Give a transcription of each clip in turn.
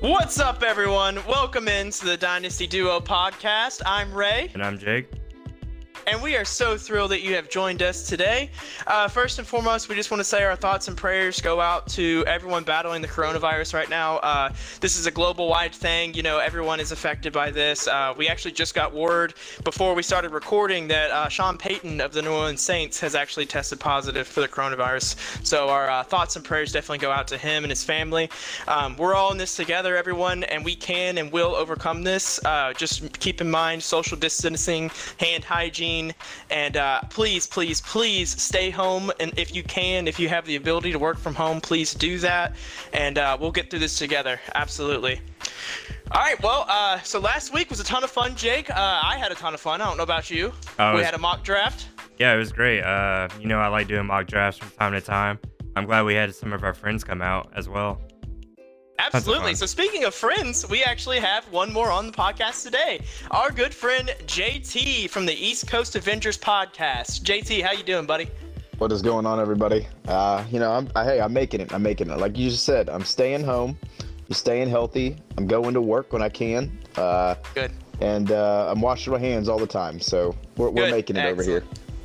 What's up, everyone? Welcome into the Dynasty Duo podcast. I'm Ray. And I'm Jake and we are so thrilled that you have joined us today. Uh, first and foremost, we just want to say our thoughts and prayers go out to everyone battling the coronavirus right now. Uh, this is a global wide thing. You know, everyone is affected by this. Uh, we actually just got word before we started recording that uh, Sean Payton of the New Orleans Saints has actually tested positive for the coronavirus. So our uh, thoughts and prayers definitely go out to him and his family. Um, we're all in this together, everyone, and we can and will overcome this. Uh, just keep in mind social distancing, hand hygiene and uh, please, please, please stay home. And if you can, if you have the ability to work from home, please do that. And uh, we'll get through this together. Absolutely. All right. Well, uh, so last week was a ton of fun, Jake. Uh, I had a ton of fun. I don't know about you. Oh, we was, had a mock draft. Yeah, it was great. Uh, you know, I like doing mock drafts from time to time. I'm glad we had some of our friends come out as well. Absolutely. So speaking of friends, we actually have one more on the podcast today. Our good friend JT from the East Coast Avengers podcast. JT, how you doing, buddy? What is going on, everybody? Uh, you know, I'm I, hey, I'm making it. I'm making it. Like you just said, I'm staying home. I'm staying healthy. I'm going to work when I can. Uh, good. And uh, I'm washing my hands all the time. So we're, we're making it Excellent. over here.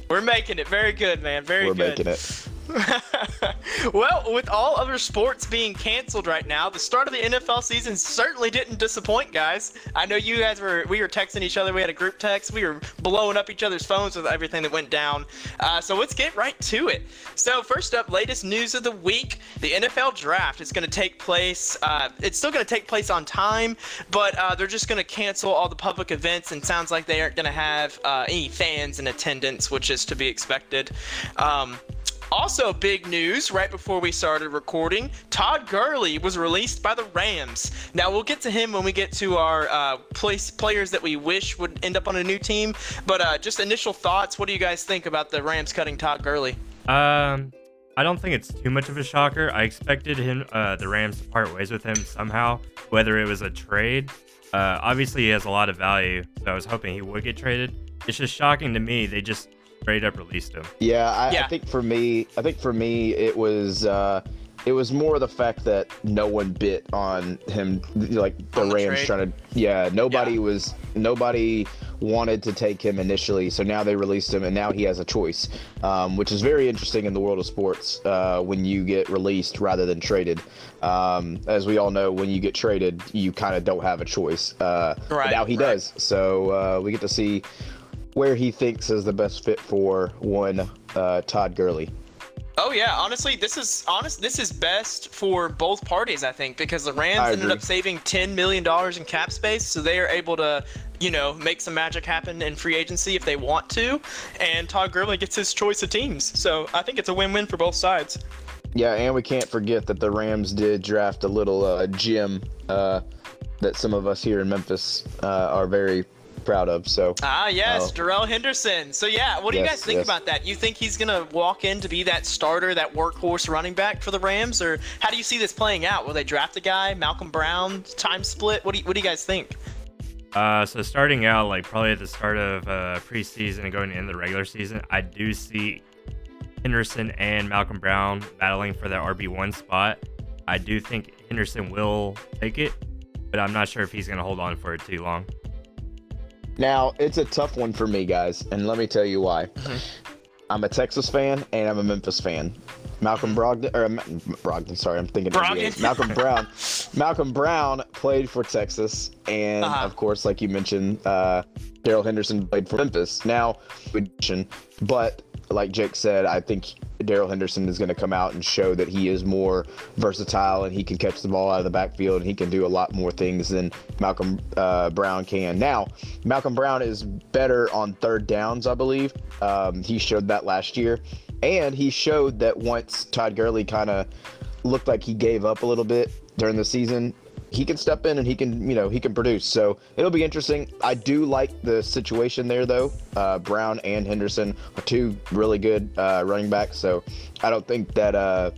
We're making it. Very good, man. Very we're good. We're making it. well, with all other sports being canceled right now, the start of the NFL season certainly didn't disappoint, guys. I know you guys were we were texting each other. We had a group text. We were blowing up each other's phones with everything that went down. Uh, so let's get right to it. So first up, latest news of the week: the NFL draft is going to take place. Uh, it's still going to take place on time, but uh, they're just going to cancel all the public events, and sounds like they aren't going to have uh, any fans in attendance, which is to be expected. Um, also, big news right before we started recording Todd Gurley was released by the Rams. Now, we'll get to him when we get to our uh, place, players that we wish would end up on a new team. But uh, just initial thoughts what do you guys think about the Rams cutting Todd Gurley? Um, I don't think it's too much of a shocker. I expected him, uh, the Rams, to part ways with him somehow, whether it was a trade. Uh, obviously, he has a lot of value, so I was hoping he would get traded. It's just shocking to me they just straight up released him. Yeah I, yeah I, think for me, I think for me, it was uh, it was more the fact that no one bit on him, like the, the Rams trade. trying to. Yeah, nobody yeah. was nobody wanted to take him initially, so now they released him, and now he has a choice, um, which is very interesting in the world of sports uh, when you get released rather than traded. Um, as we all know, when you get traded, you kind of don't have a choice. Uh, right. Now he right. does, so uh, we get to see where he thinks is the best fit for one uh, Todd Gurley. Oh yeah, honestly, this is honest. This is best for both parties, I think, because the Rams ended up saving ten million dollars in cap space, so they are able to, you know, make some magic happen in free agency if they want to, and Todd Gurley gets his choice of teams. So I think it's a win-win for both sides. Yeah, and we can't forget that the Rams did draft a little uh, gem uh, that some of us here in Memphis uh, are very proud of. So ah yes, uh, Darrell Henderson. So yeah, what do yes, you guys think yes. about that? You think he's gonna walk in to be that starter, that workhorse running back for the Rams, or how do you see this playing out? Will they draft a guy, Malcolm Brown, time split? What do you, what do you guys think? Uh, so starting out like probably at the start of uh, preseason and going into the regular season, I do see Henderson and Malcolm Brown battling for that RB one spot. I do think Henderson will take it, but I'm not sure if he's going to hold on for it too long. Now, it's a tough one for me, guys, and let me tell you why. Mm-hmm. I'm a Texas fan and I'm a Memphis fan. Malcolm mm-hmm. Brogdon, or Brogdon, sorry, I'm thinking Brogdon. Malcolm Brown. Malcolm Brown played for Texas, and uh-huh. of course, like you mentioned, uh, Darrell Henderson played for Memphis. Now, but like Jake said, I think Darrell Henderson is going to come out and show that he is more versatile and he can catch the ball out of the backfield and he can do a lot more things than Malcolm uh, Brown can. Now, Malcolm Brown is better on third downs, I believe. Um, he showed that last year. And he showed that once Todd Gurley kind of looked like he gave up a little bit during the season, he can step in and he can, you know, he can produce. So it'll be interesting. I do like the situation there, though. Uh, Brown and Henderson are two really good uh, running backs. So I don't think that uh,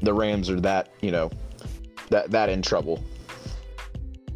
the Rams are that, you know, that that in trouble.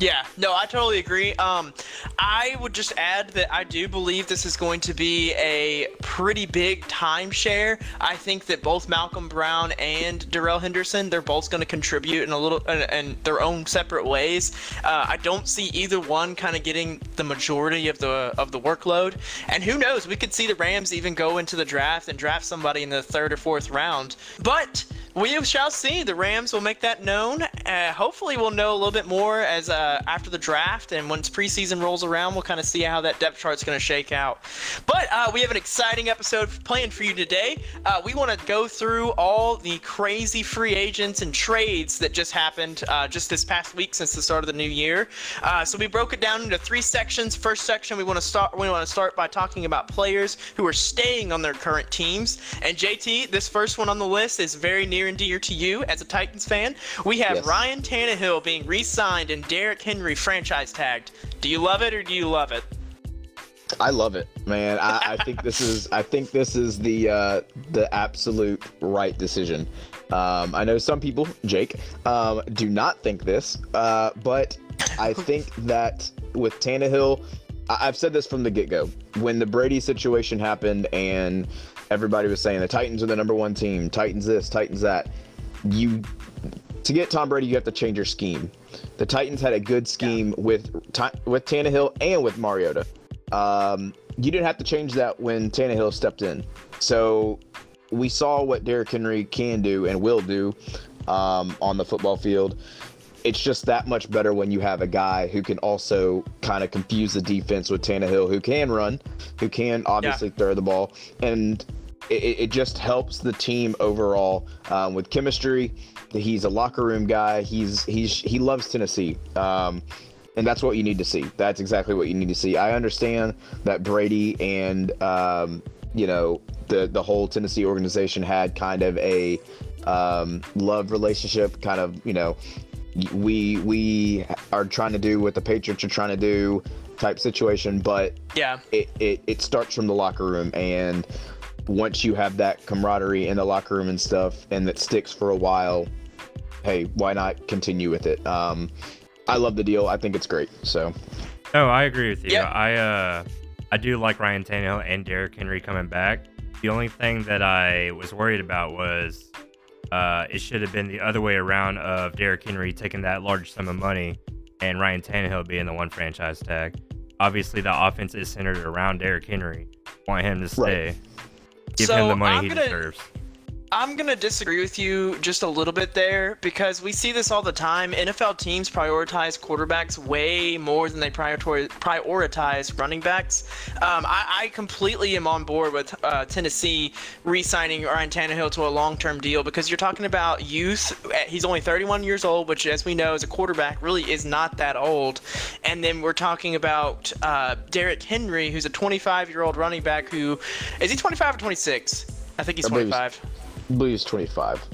Yeah, no, I totally agree. Um, I would just add that I do believe this is going to be a pretty big timeshare. I think that both Malcolm Brown and Darrell Henderson, they're both going to contribute in a little in, in their own separate ways. Uh, I don't see either one kind of getting the majority of the of the workload. And who knows, we could see the Rams even go into the draft and draft somebody in the third or fourth round. But we shall see. The Rams will make that known. Uh, hopefully, we'll know a little bit more as uh, after the draft and once preseason rolls around, we'll kind of see how that depth chart is going to shake out. But uh, we have an exciting episode planned for you today. Uh, we want to go through all the crazy free agents and trades that just happened uh, just this past week since the start of the new year. Uh, so we broke it down into three sections. First section, we want to start. We want to start by talking about players who are staying on their current teams. And JT, this first one on the list is very near near and dear to you as a Titans fan. We have yes. Ryan Tannehill being re-signed and Derrick Henry franchise tagged. Do you love it or do you love it? I love it, man. I, I think this is I think this is the uh, the absolute right decision. Um, I know some people, Jake, um, do not think this, uh, but I think that with Tannehill, I- I've said this from the get go. When the Brady situation happened and everybody was saying the Titans are the number one team. Titans this, Titans that. You to get Tom Brady, you have to change your scheme. The Titans had a good scheme yeah. with with Tannehill and with Mariota. Um, you didn't have to change that when Tannehill stepped in. So we saw what Derrick Henry can do and will do um, on the football field. It's just that much better when you have a guy who can also kind of confuse the defense with Tannehill, who can run, who can obviously yeah. throw the ball, and it, it just helps the team overall um, with chemistry. He's a locker room guy. He's he's he loves Tennessee. Um, and that's what you need to see. That's exactly what you need to see. I understand that Brady and um, you know the the whole Tennessee organization had kind of a um, love relationship, kind of you know we we are trying to do what the Patriots are trying to do type situation, but yeah, it, it, it starts from the locker room and once you have that camaraderie in the locker room and stuff and that sticks for a while hey why not continue with it? Um i love the deal. I think it's great. So oh i agree with you. I uh i do like ryan Tannehill and Derrick henry coming back. The only thing that i was worried about was uh it should have been the other way around of Derrick henry taking that large sum of money and ryan Tannehill being the one franchise tag. Obviously the offense is centered around Derrick henry. Want him to stay. right. Give so him the money I'm he gonna, deserves. I'm going to disagree with you just a little bit there because we see this all the time. NFL teams prioritize quarterbacks way more than they prioritize running backs. Um, I, I, completely am on board with uh, Tennessee re signing Ryan Tannehill to a long term deal because you're talking about youth. He's only 31 years old, which, as we know, as a quarterback, really is not that old. And then we're talking about uh, Derrick Henry, who's a 25 year old running back who is he 25 or 26? I think he's 25. I believe he's 25.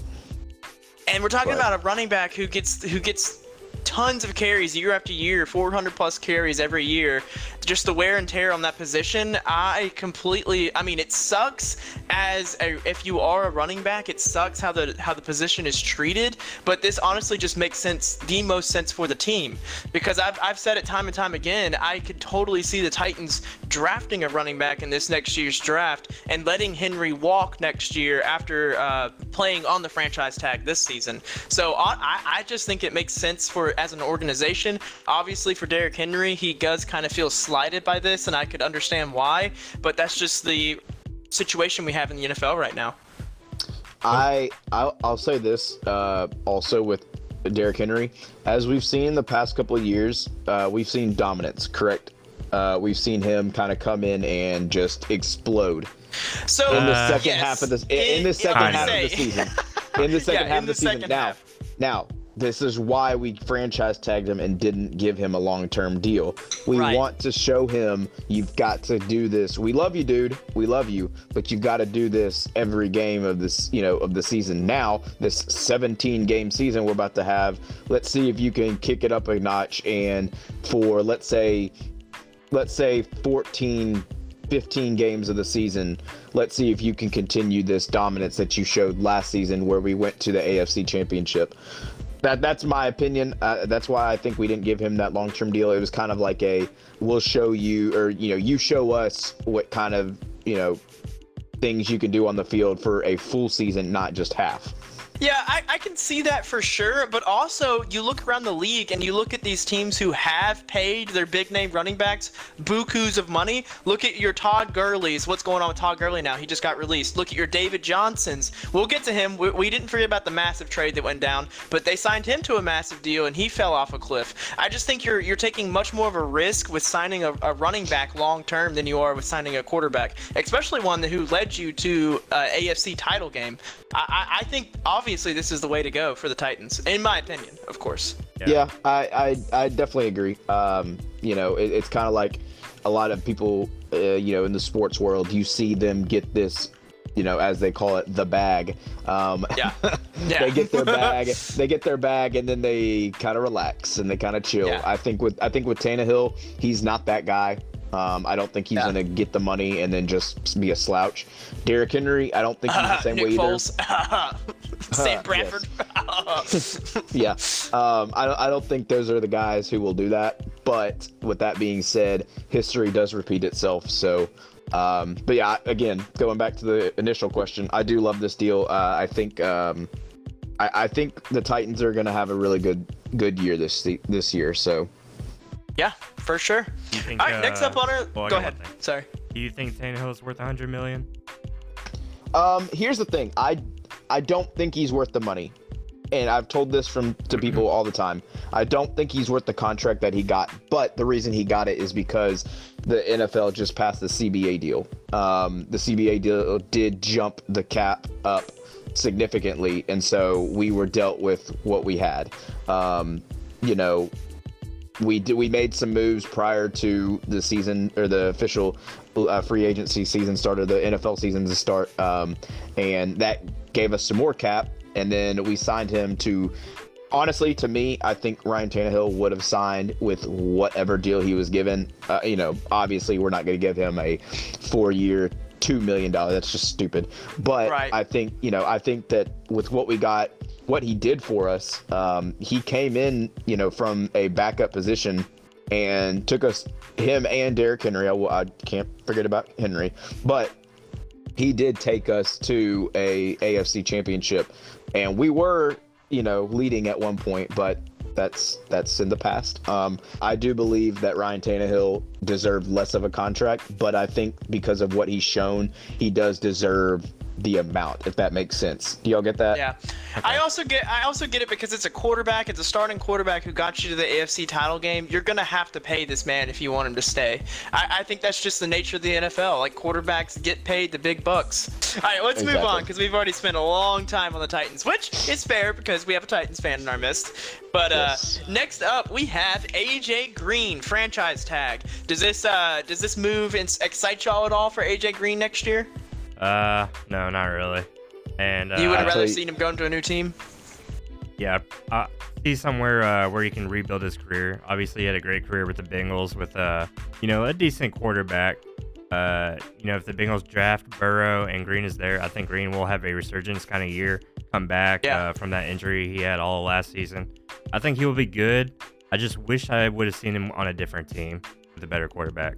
And we're talking but. about a running back who gets who gets tons of carries year after year, 400 plus carries every year. Just the wear and tear on that position, I completely. I mean, it sucks as a, if you are a running back, it sucks how the how the position is treated. But this honestly just makes sense, the most sense for the team, because I've I've said it time and time again. I could totally see the Titans drafting a running back in this next year's draft and letting Henry walk next year after uh, playing on the franchise tag this season. So I I just think it makes sense for as an organization. Obviously, for Derrick Henry, he does kind of feel slighted by this, and I could understand why. But that's just the situation we have in the NFL right now. I I'll, I'll say this uh, also with Derrick Henry, as we've seen the past couple of years, uh, we've seen dominance. Correct. Uh, we've seen him kind of come in and just explode. So in the second yes. half of this, in, in the second half say. of the season, in the second yeah, half of the, the season. Now, now this is why we franchise tagged him and didn't give him a long-term deal. We right. want to show him you've got to do this. We love you, dude. We love you, but you've got to do this every game of this, you know, of the season. Now, this 17 game season we're about to have, let's see if you can kick it up a notch and for let's say let's say 14 15 games of the season. Let's see if you can continue this dominance that you showed last season where we went to the AFC Championship That that's my opinion. Uh, that's why I think we didn't give him that long term deal. It was kind of like a we'll show you, or you know, you show us what kind of you know things you can do on the field for a full season, not just half. Yeah, I, I can see that for sure. But also, you look around the league and you look at these teams who have paid their big name running backs bukus of money. Look at your Todd Gurley's. What's going on with Todd Gurley now? He just got released. Look at your David Johnsons. We'll get to him. We, we didn't forget about the massive trade that went down, but they signed him to a massive deal and he fell off a cliff. I just think you're you're taking much more of a risk with signing a, a running back long term than you are with signing a quarterback, especially one who led you to uh, AFC title game. I, I, I think obviously obviously this is the way to go for the Titans, in my opinion, of course. Yeah, yeah I, I, I definitely agree. Um, you know, it, it's kind of like a lot of people, uh, you know, in the sports world, you see them get this you know, as they call it, the bag. Um, yeah. yeah. they get their bag. they get their bag, and then they kind of relax and they kind of chill. Yeah. I think with I think with Tannehill, he's not that guy. Um, I don't think he's yeah. going to get the money and then just be a slouch. Derrick Henry, I don't think he's the same Nick way Foles. either. Sam Bradford. yeah. Um, I, don't, I don't think those are the guys who will do that. But with that being said, history does repeat itself. So, um, but yeah, again, going back to the initial question, I do love this deal. Uh, I think um, I, I think the Titans are going to have a really good good year this this year. So yeah, for sure. Think, All right, uh, next up on our. Well, go ahead. Sorry. Do you think Tannehill is worth 100 million? Um, here's the thing. I I don't think he's worth the money. And I've told this from to people all the time. I don't think he's worth the contract that he got, but the reason he got it is because the NFL just passed the CBA deal. Um, the CBA deal did jump the cap up significantly, and so we were dealt with what we had. Um, you know, we did we made some moves prior to the season or the official uh, free agency season started the NFL season to start um, and that gave us some more cap and then we signed him to honestly to me I think Ryan Tannehill would have signed with whatever deal he was given. Uh, you know obviously we're not going to give him a 4 year two million dollars. That's just stupid. But right. I think you know I think that with what we got what he did for us. Um, he came in, you know, from a backup position and took us, him and Derrick Henry. I, I can't forget about Henry, but he did take us to a AFC championship, and we were, you know, leading at one point, but that's that's in the past. Um, I do believe that Ryan Tannehill deserved less of a contract, but I think because of what he's shown, he does deserve the amount, if that makes sense. Do y'all get that? Yeah. Okay. I also get I also get it because it's a quarterback, it's a starting quarterback who got you to the AFC title game. You're gonna have to pay this man if you want him to stay. I, I think that's just the nature of the NFL. Like quarterbacks get paid the big bucks. All right, let's exactly. move on because we've already spent a long time on the Titans, which is fair because we have a Titans fan in our midst. But uh, yes. next up, we have AJ Green franchise tag. Does this uh, does this move excite y'all at all for AJ Green next year? Uh, no, not really. And uh, you would have rather seen him go into a new team. Yeah, uh, he's somewhere uh, where he can rebuild his career. Obviously, he had a great career with the Bengals, with uh, you know, a decent quarterback. Uh, you know, if the Bengals draft Burrow and Green is there, I think Green will have a resurgence kind of year, come back yeah. uh, from that injury he had all last season. I think he will be good. I just wish I would have seen him on a different team with a better quarterback.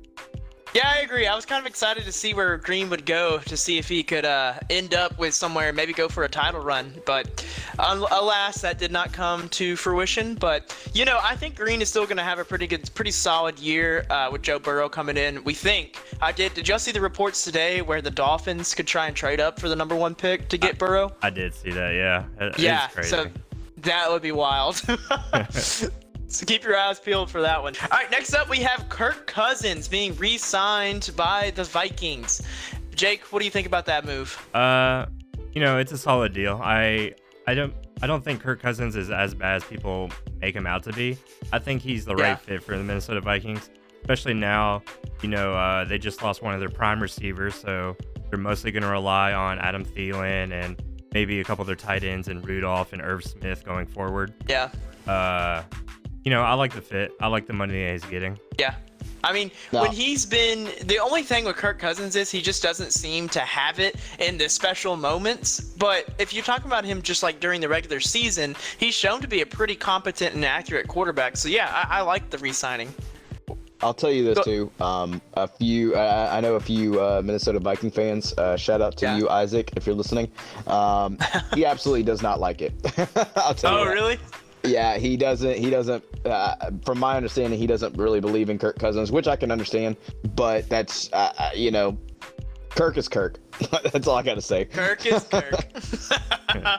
Yeah, I agree. I was kind of excited to see where Green would go to see if he could uh, end up with somewhere, maybe go for a title run. But alas, that did not come to fruition. But you know, I think Green is still going to have a pretty good, pretty solid year uh, with Joe Burrow coming in. We think. I did. Did y'all see the reports today where the Dolphins could try and trade up for the number one pick to get I, Burrow? I did see that. Yeah. It, yeah. So that would be wild. So keep your eyes peeled for that one. All right, next up we have Kirk Cousins being re-signed by the Vikings. Jake, what do you think about that move? Uh, you know, it's a solid deal. I I don't I don't think Kirk Cousins is as bad as people make him out to be. I think he's the yeah. right fit for the Minnesota Vikings, especially now. You know, uh, they just lost one of their prime receivers, so they're mostly going to rely on Adam Thielen and maybe a couple of their tight ends and Rudolph and Irv Smith going forward. Yeah. Uh, you know, I like the fit. I like the money that he's getting. Yeah. I mean, no. when he's been the only thing with Kirk Cousins is he just doesn't seem to have it in the special moments. But if you're talking about him just like during the regular season, he's shown to be a pretty competent and accurate quarterback. So yeah, I, I like the re-signing. I'll tell you this Go. too. Um, a few, I, I know a few uh, Minnesota Viking fans. Uh, shout out to yeah. you, Isaac, if you're listening. Um, he absolutely does not like it. I'll tell oh, you. Oh, really? Yeah, he doesn't. He doesn't. Uh, from my understanding, he doesn't really believe in Kirk Cousins, which I can understand. But that's, uh, uh you know, Kirk is Kirk. that's all I got to say. Kirk is Kirk. yeah,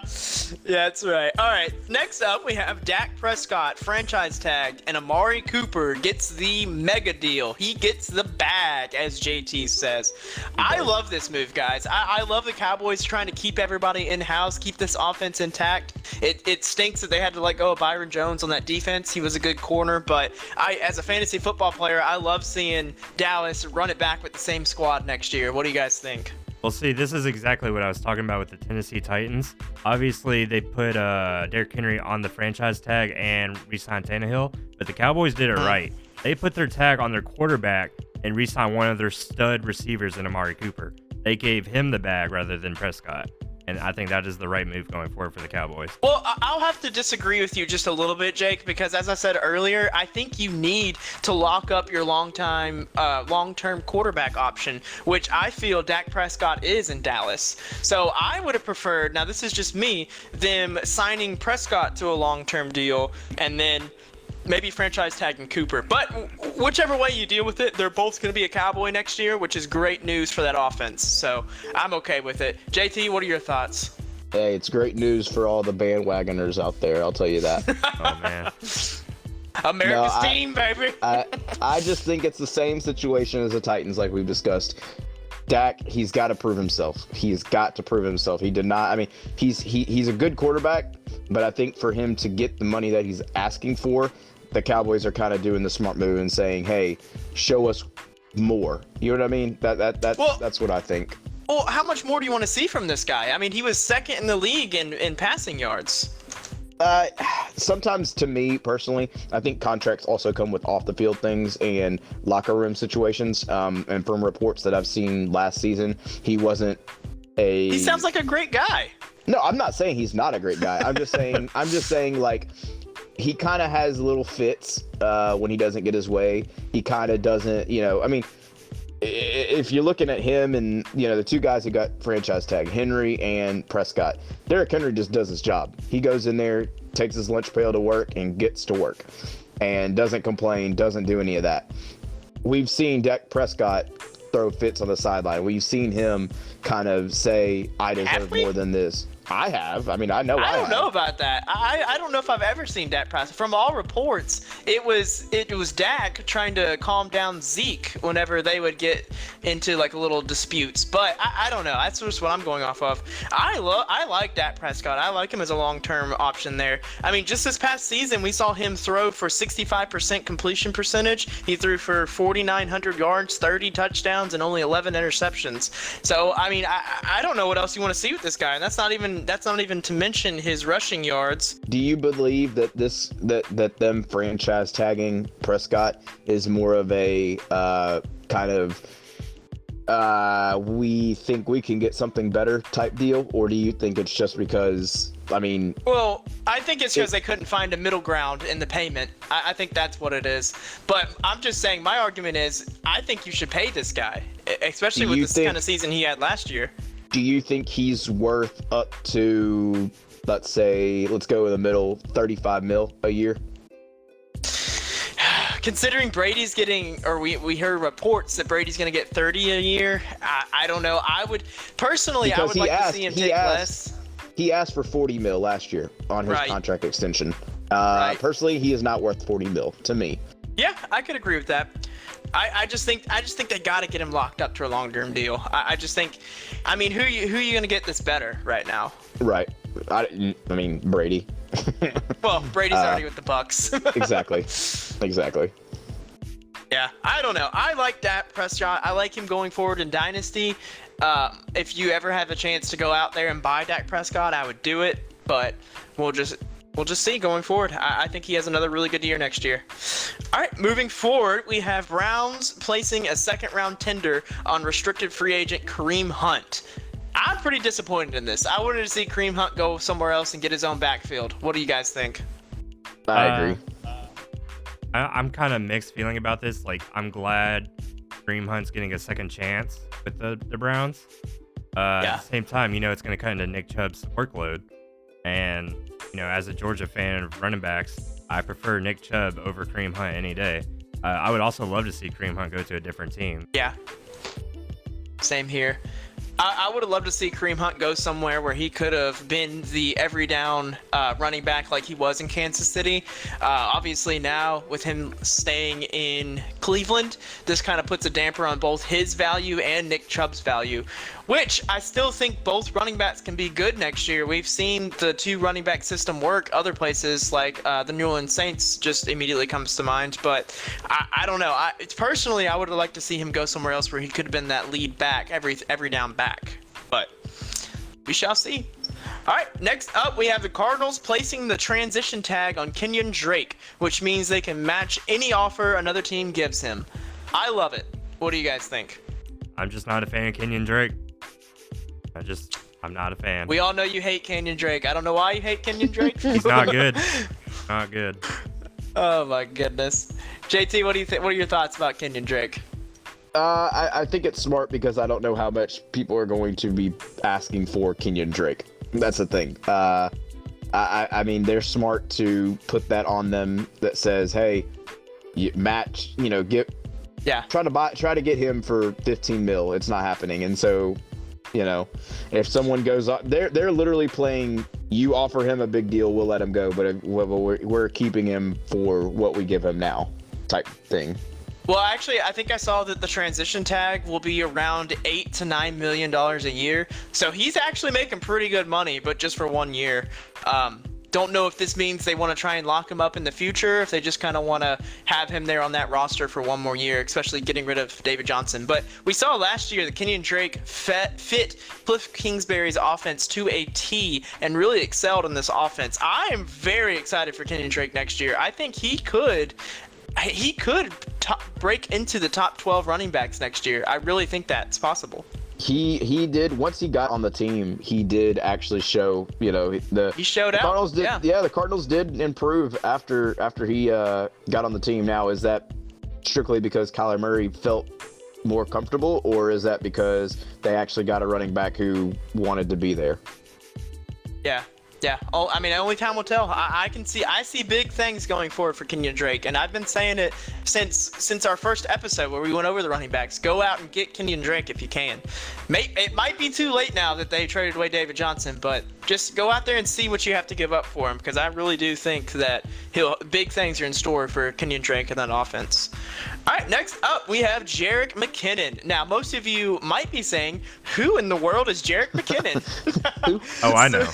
that's right. All right. Next up, we have Dak Prescott, franchise tag, and Amari Cooper gets the mega deal. He gets the bag, as JT says. I love this move, guys. I, I love the Cowboys trying to keep everybody in house, keep this offense intact. It, it stinks that they had to let go of Byron Jones on that defense. He was a good corner, but I, as a fantasy football player, I love seeing Dallas run it back with the same squad next year. What do you guys think? Well, see, this is exactly what I was talking about with the Tennessee Titans. Obviously, they put uh, Derrick Henry on the franchise tag and re-signed Tannehill, but the Cowboys did it right. They put their tag on their quarterback and re-signed one of their stud receivers in Amari Cooper. They gave him the bag rather than Prescott and I think that is the right move going forward for the Cowboys. Well, I'll have to disagree with you just a little bit, Jake, because as I said earlier, I think you need to lock up your long time, uh, long-term quarterback option, which I feel Dak Prescott is in Dallas. So I would have preferred. Now this is just me. Them signing Prescott to a long-term deal and then maybe franchise tagging Cooper. But whichever way you deal with it, they're both going to be a Cowboy next year, which is great news for that offense. So I'm okay with it. JT, what are your thoughts? Hey, it's great news for all the bandwagoners out there. I'll tell you that. oh man. America's no, team, baby. I, I just think it's the same situation as the Titans, like we've discussed. Dak, he's got to prove himself. He's got to prove himself. He did not. I mean, he's he, he's a good quarterback, but I think for him to get the money that he's asking for, the Cowboys are kind of doing the smart move and saying, "Hey, show us more." You know what I mean? That that that well, that's what I think. Well, how much more do you want to see from this guy? I mean, he was second in the league in in passing yards. Uh, sometimes to me personally, I think contracts also come with off the field things and locker room situations. Um, and from reports that I've seen last season, he wasn't a. He sounds like a great guy. No, I'm not saying he's not a great guy. I'm just saying I'm just saying like he kind of has little fits uh, when he doesn't get his way. He kind of doesn't, you know. I mean, if you're looking at him and you know the two guys who got franchise tag, Henry and Prescott, Derrick Henry just does his job. He goes in there, takes his lunch pail to work, and gets to work, and doesn't complain, doesn't do any of that. We've seen Dak Prescott throw fits on the sideline. We've seen him kind of say, "I deserve more than this." I have. I mean, I know. I, I don't know about that. I, I don't know if I've ever seen Dak Prescott. From all reports, it was it was Dak trying to calm down Zeke whenever they would get into like little disputes. But I, I don't know. That's just what I'm going off of. I love I like Dak Prescott. I like him as a long term option there. I mean, just this past season, we saw him throw for 65% completion percentage. He threw for 4,900 yards, 30 touchdowns, and only 11 interceptions. So I mean, I I don't know what else you want to see with this guy, and that's not even that's not even to mention his rushing yards. Do you believe that this that that them franchise tagging Prescott is more of a uh, kind of uh, we think we can get something better type deal, or do you think it's just because? I mean, well, I think it's because it, they couldn't find a middle ground in the payment. I, I, think that's what it is. But I'm just saying, my argument is, I think you should pay this guy, especially with this think, kind of season he had last year do you think he's worth up to let's say let's go in the middle 35 mil a year? Considering brady's getting or we, we heard reports that brady's going to get 30 a year I, I, don't know. I would personally because i would like asked, to see him take asked, less. he asked for 40 mil last year on his right. contract extension. Uh, right. personally he is not worth 40 mil to me. Yeah i could agree with that I, I just think I just think they got to get him locked up to a long term deal. I, I, just think, I mean, who you who are you gonna get this better right now? Right. I, I mean Brady. well, Brady's uh, already with the Bucs. exactly. Exactly. Yeah, I don't know. I like Dak Prescott. I like him going forward in Dynasty. Uh, if you ever have a chance to go out there and buy Dak Prescott, I would do it. But we'll just we'll just see going forward. I, I, think he has another really good year next year. All right, moving forward, we have Browns placing a second round tender on restricted free agent Kareem Hunt. I'm pretty disappointed in this. I wanted to see Kareem Hunt go somewhere else and get his own backfield. What do you guys think? I uh, agree. I, am kind of mixed feeling about this. Like, I'm glad Kareem Hunt's getting a second chance with the, the Browns. Uh, yeah. At the same time, you know, it's going to cut into Nick Chubb's workload. And, you know, as a Georgia fan of running backs, I prefer Nick Chubb over Kareem Hunt any day. Uh, I would also love to see Kareem Hunt go to a different team. Yeah. Same here. I, I would have loved to see Kareem Hunt go somewhere where he could have been the every down uh, running back like he was in Kansas City. Uh, obviously, now with him staying in Cleveland, this kind of puts a damper on both his value and Nick Chubb's value, which I still think both running backs can be good next year. We've seen the two running back system work other places, like uh, the New Orleans Saints just immediately comes to mind. But I, I don't know. I, personally, I would have liked to see him go somewhere else where he could have been that lead back every every down back back. But we shall see. All right, next up we have the Cardinals placing the transition tag on Kenyon Drake, which means they can match any offer another team gives him. I love it. What do you guys think? I'm just not a fan of Kenyon Drake. I just, I'm not a fan. We all know you hate Kenyon Drake. I don't know why you hate Kenyon Drake. He's not good. not good. Oh my goodness. JT, what do you think? What are your thoughts about Kenyon Drake? Uh, I, I, think it's smart because I don't know how much people are going to be asking for Kenyon Drake. That's the thing. Uh, I, I mean, they're smart to put that on them that says, "Hey, you match, you know, get, yeah, try to buy, try to get him for 15 mil. It's not happening." And so, you know, if someone goes up, they're they're literally playing. You offer him a big deal, we'll let him go, but if, we're, we're keeping him for what we give him now, type thing. Well, actually, I think I saw that the transition tag will be around eight to nine million dollars a year. So he's actually making pretty good money, but just for one year. Um, don't know if this means they want to try and lock him up in the future, if they just kind of want to have him there on that roster for one more year, especially getting rid of David Johnson. But we saw last year that Kenyon Drake fit, fit Cliff Kingsbury's offense to a T and really excelled in this offense. I am very excited for Kenyon Drake next year. I think he could he could top, break into the top 12 running backs next year. I really think that's possible. He he did once he got on the team. He did actually show. You know the he showed the out. Cardinals did. Yeah. yeah, the Cardinals did improve after after he uh, got on the team. Now is that strictly because Kyler Murray felt more comfortable, or is that because they actually got a running back who wanted to be there? Yeah, yeah. Oh, I mean, only time will tell. I, I, can see, I see big things going forward for Kenyon Drake, and I've been saying it since since our first episode where we went over the running backs. Go out and get Kenyon Drake if you can. May, it might be too late now that they traded away David Johnson, but just go out there and see what you have to give up for him, because I really do think that he'll big things are in store for Kenyon Drake and that offense. All right, next up we have Jerick McKinnon. Now, most of you might be saying, "Who in the world is Jerick McKinnon?" oh, I know.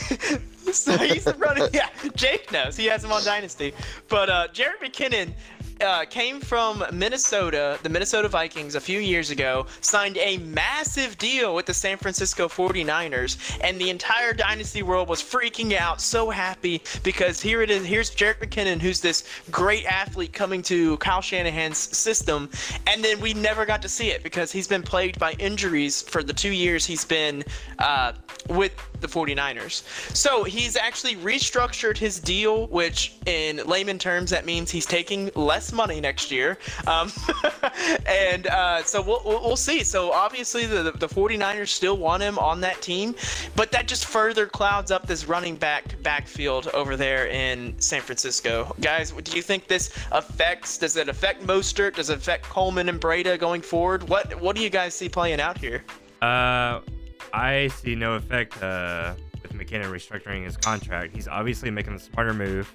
so he's running. Yeah, Jake knows. He has him on Dynasty. But uh, Jerick McKinnon uh, came from Minnesota, the Minnesota Vikings, a few years ago, signed a massive deal with the San Francisco 49ers, and the entire dynasty world was freaking out, so happy because here it is. Here's Jerick McKinnon, who's this great athlete coming to Kyle Shanahan's system, and then we never got to see it because he's been plagued by injuries for the two years he's been uh, with the 49ers. So he's actually restructured his deal, which in layman terms that means he's taking less money next year. Um, and uh, so we'll, we'll see. So obviously the, the 49ers still want him on that team, but that just further clouds up this running back backfield over there in San Francisco. Guys, do you think this affects, does it affect Mostert? Does it affect Coleman and Breida going forward? What, what do you guys see playing out here? Uh, I see no effect uh, with McKinnon restructuring his contract. He's obviously making the smarter move.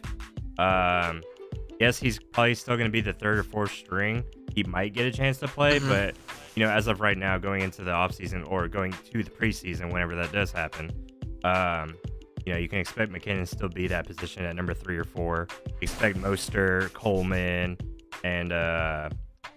Um, yes, he's probably still going to be the third or fourth string. He might get a chance to play, mm-hmm. but you know, as of right now, going into the offseason or going to the preseason, whenever that does happen, um, you know, you can expect McKinnon to still be that position at number three or four. Expect Mostert, Coleman, and uh,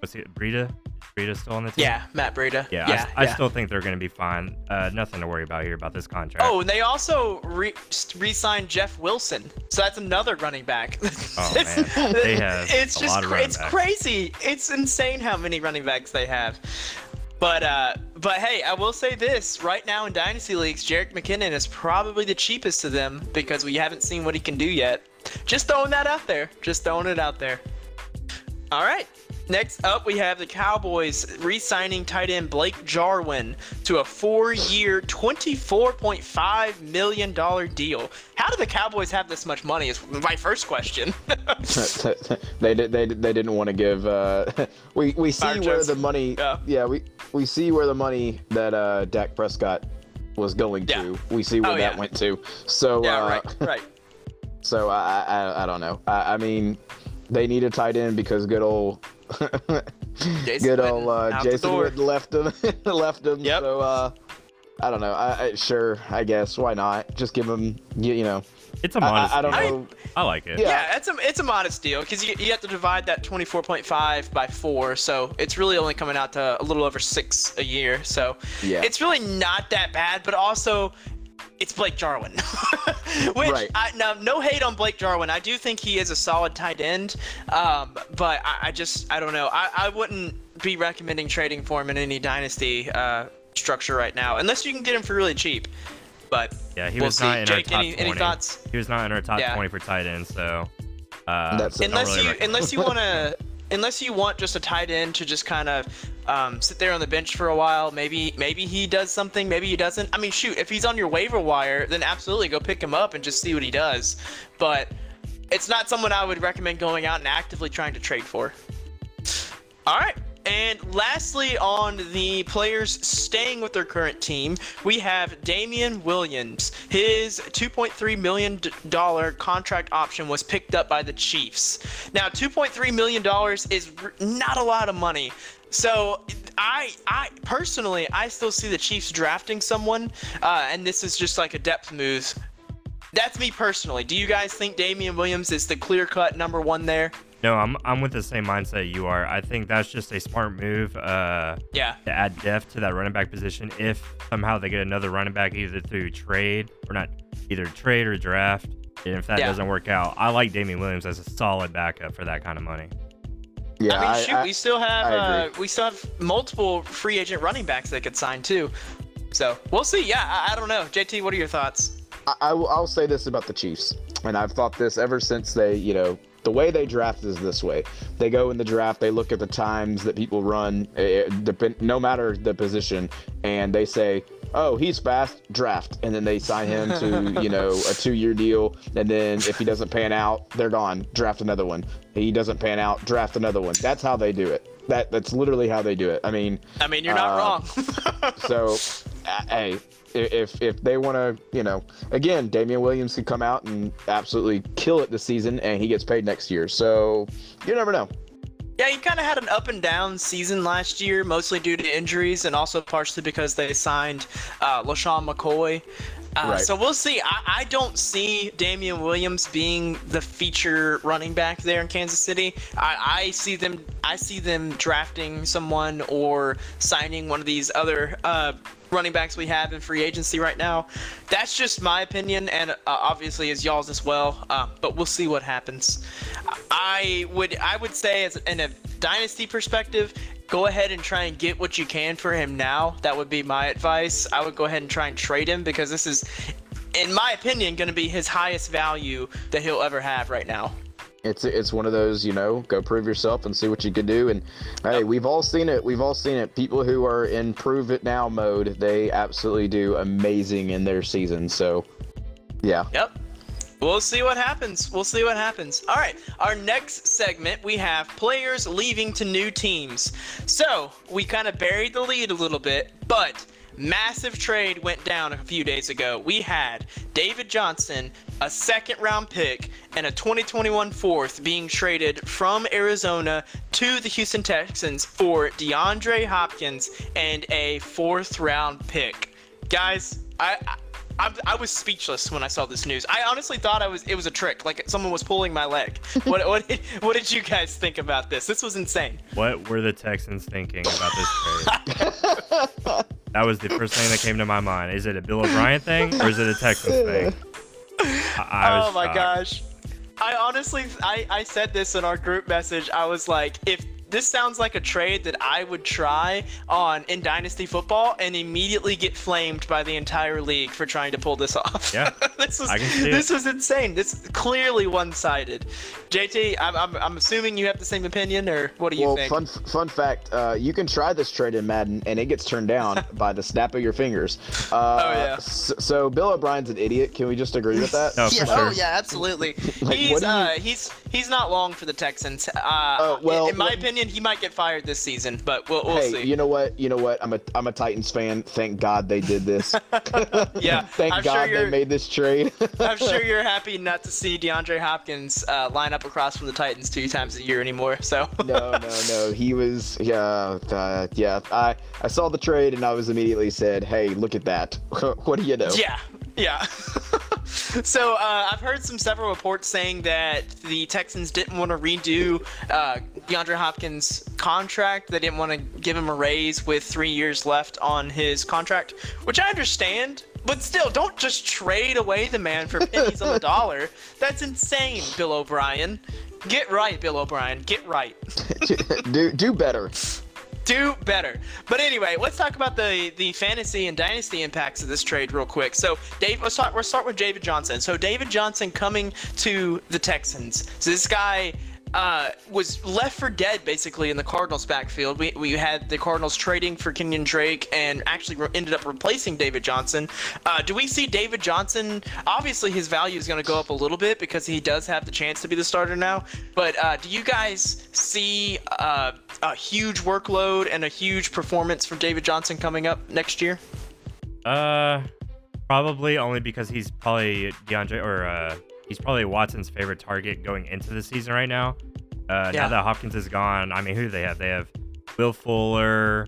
what's he, Breida? Breida still on the team? Yeah, Matt Breida. Yeah, yeah, I, yeah. I still think they're going to be fine. Uh, nothing to worry about here about this contract. Oh, and they also re- re-signed Jeff Wilson, so that's another running back. Oh, It's- man. They have it's a just lot of cra- it's backs. crazy. It's insane how many running backs they have. But uh, but hey, I will say this: right now in dynasty leagues, Jerick McKinnon is probably the cheapest to them because we haven't seen what he can do yet. Just throwing that out there. Just throwing it out there. All right. Next up, we have the Cowboys re-signing tight end Blake Jarwin to a four-year, $24.5 million deal. How do the Cowboys have this much money? Is my first question. they did. They they didn't want to give. Uh, we we see Fire where Jones. the money. Yeah. we we see where the money that uh, Dak Prescott was going Yeah. to. We see where Oh, that yeah. went to. So yeah, uh, right, right. So I, I I don't know. I, I mean, they need a tight end because good old Jason good old uh, Jason door. Witten left him left him. Yep. So uh, I don't know. I, I sure I guess why not? Just give him you, you know. it's a I, modest I, I don't deal. know. I like it. Yeah. Yeah, it's a it's a modest deal because you, you have to divide that 24.5 by four, so it's really only coming out to a little over six a year. So Yeah. it's really not that bad, but also it's Blake Jarwin, which Right. I, now no hate on Blake Jarwin. I do think he is a solid tight end, um, but I, I just I don't know. I, I wouldn't be recommending trading for him in any dynasty uh, structure right now, unless you can get him for really cheap. But Yeah, he we'll was see. not in Jake, our top any, 20. any thoughts? He was not in our top Yeah. 20 for tight end, so uh, That's it. don't unless really you unless you want to unless you want just a tight end to just kind of um, sit there on the bench for a while maybe maybe he does something maybe he doesn't. I mean shoot if he's on your waiver wire then absolutely go pick him up and just see what he does. But it's not someone i would recommend going out and actively trying to trade for. All right. And lastly, on the players staying with their current team, we have Damian Williams. His $2.3 million contract option was picked up by the Chiefs. Now, $2.3 million is not a lot of money. So, I, I personally, I still see the Chiefs drafting someone, uh, and this is just like a depth move. That's me personally. Do you guys think Damian Williams is the clear-cut number one there? No, I'm I'm with the same mindset you are. I think that's just a smart move uh, Yeah. to add depth to that running back position. If somehow they get another running back either through trade or not, either trade or draft, and if that Yeah. doesn't work out, I like Damian Williams as a solid backup for that kind of money. Yeah, I mean, shoot, we still have uh, we still have multiple free agent running backs that could sign too. So we'll see. Yeah, I, I don't know. JT, what are your thoughts? I, I will, I'll say this about the Chiefs, and I've thought this ever since they, you know, the way they draft is this way. They go in the draft, they look at the times that people run, eh, depend, no matter the position, and they say, "Oh, he's fast, draft," and then they sign him to, you know, a two-year deal, and then if he doesn't pan out, they're gone. Draft another one. He doesn't pan out, draft another one. That's how they do it. That that's literally how they do it. I mean, I mean, you're not Uh, wrong. so, hey, if if they want to, you know, again, Damian Williams could come out and absolutely kill it this season, and he gets paid next year. So you never know. Yeah, he kind of had an up and down season last year, mostly due to injuries and also partially because they signed uh, LeSean McCoy. Uh, Right. So we'll see. I, I don't see Damian Williams being the feature running back there in Kansas City. I, I see them. I see them drafting someone or signing one of these other uh, running backs we have in free agency right now. That's just my opinion, and uh, obviously is y'all's as well. Uh, but we'll see what happens. I would I would say as in a dynasty perspective, go ahead and try and get what you can for him now. That would be my advice. I would go ahead and try and trade him because this is in my opinion going to be his highest value that he'll ever have right now. It's it's one of those, you know, go prove yourself and see what you can do. And hey, we've all seen it. We've all seen it. People who are in prove it now mode, they absolutely do amazing in their season. So, yeah. Yep. We'll see what happens. We'll see what happens. All right. Our next segment, we have players leaving to new teams. So we kind of buried the lead a little bit, but massive trade went down a few days ago. We had David Johnson, a second round pick, and a 2021 fourth being traded from Arizona to the Houston Texans for DeAndre Hopkins and a fourth round pick. Guys, I, I I, I was speechless when I saw this news. I honestly thought I was it was a trick, like someone was pulling my leg. what what did, what did you guys think about this? This was insane. What were the Texans thinking about this trade? that was the first thing that came to my mind. Is it a Bill O'Brien thing or is it a Texans thing? I, I oh my shocked. gosh. I honestly, I, I said this in our group message. I was like, if this sounds like a trade that I would try on in Dynasty football and immediately get flamed by the entire league for trying to pull this off. Yeah, this was this was insane. This is clearly one-sided. JT, I'm, I'm, I'm assuming you have the same opinion, or what do you well, think? Well, fun fun fact: uh, you can try this trade in Madden, and it gets turned down by the snap of your fingers. Uh, oh yeah. So, so, Bill O'Brien's an idiot. Can we just agree with that? no, yeah, sure. Oh yeah, absolutely. like, he's you... uh, he's he's not long for the Texans. Uh, uh well, in my opinion opinion, he might get fired this season, but we'll, we'll hey, see. you know what? You know what? I'm a I'm a Titans fan. Thank God they did this. yeah. Thank I'm God sure they made this trade. I'm sure you're happy not to see DeAndre Hopkins uh, line up across from the Titans two times a year anymore. So. no, no, no. He was yeah, uh, yeah. I I saw the trade and I was immediately said, hey, look at that. what do you know? Yeah, yeah. so uh, I've heard some several reports saying that the Texans didn't want to redo uh, DeAndre Hopkins' contract. They didn't want to give him a raise with three years left on his contract, which I understand. But still, don't just trade away the man for pennies on the dollar. That's insane, Bill O'Brien. Get right, Bill O'Brien. Get right. do do better do better. But anyway, let's talk about the the fantasy and dynasty impacts of this trade real quick. So, Dave, let's start. Let's start with David Johnson. So, David Johnson coming to the Texans. So, this guy uh, was left for dead basically in the Cardinals backfield. We, we had the Cardinals trading for Kenyan Drake and actually re- ended up replacing David Johnson. Uh, do we see David Johnson? Obviously, his value is going to go up a little bit because he does have the chance to be the starter now. But uh, do you guys see uh, a huge workload and a huge performance from David Johnson coming up next year? Uh, probably only because he's probably DeAndre or uh he's probably Watson's favorite target going into the season right now. Uh, yeah. Now that Hopkins is gone, I mean, who do they have? They have Will Fuller.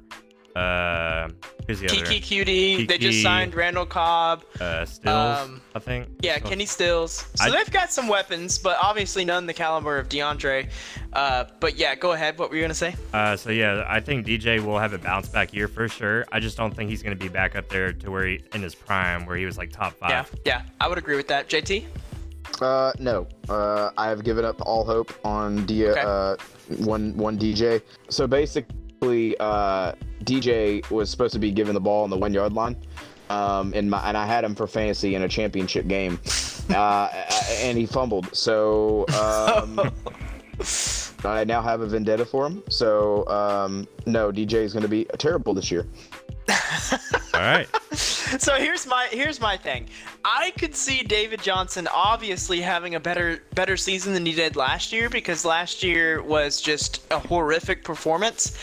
Uh, who's the Keke other? Coutee. They just signed Randall Cobb. Uh, Stills, um, I think. Yeah, Kenny Stills. So I, they've got some weapons, but obviously none the caliber of DeAndre. Uh, but yeah, go ahead. What were you gonna say? Uh, so yeah, I think DJ will have a bounce back year for sure. I just don't think he's gonna be back up there to where he in his prime, where he was like top five. Yeah, yeah, I would agree with that. JT. Uh, no. Uh, I have given up all hope on D- okay. uh, one one DJ. So basically, uh, DJ was supposed to be given the ball on the one yard line. Um, and my and I had him for fantasy in a championship game, uh, and he fumbled. So um, I now have a vendetta for him. So um, no, DJ is going to be terrible this year. All right. so here's my here's my thing. I could see David Johnson obviously having a better better season than he did last year because last year was just a horrific performance.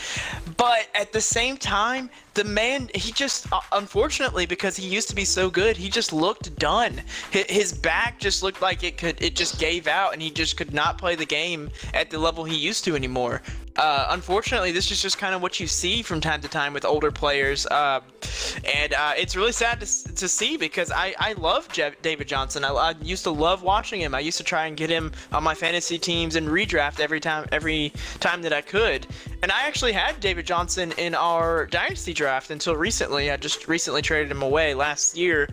But at the same time, the man he just uh, unfortunately because he used to be so good, he just looked done. His back just looked like it could it just gave out and he just could not play the game at the level he used to anymore. Uh, unfortunately, this is just kind of what you see from time to time with older players, uh, and uh, it's really sad to, to see because I, I love Jeff, David Johnson. I, I, used to love watching him. I used to try and get him on my fantasy teams and redraft every time every time that I could. And I actually had David Johnson in our dynasty draft until recently. I just recently traded him away last year.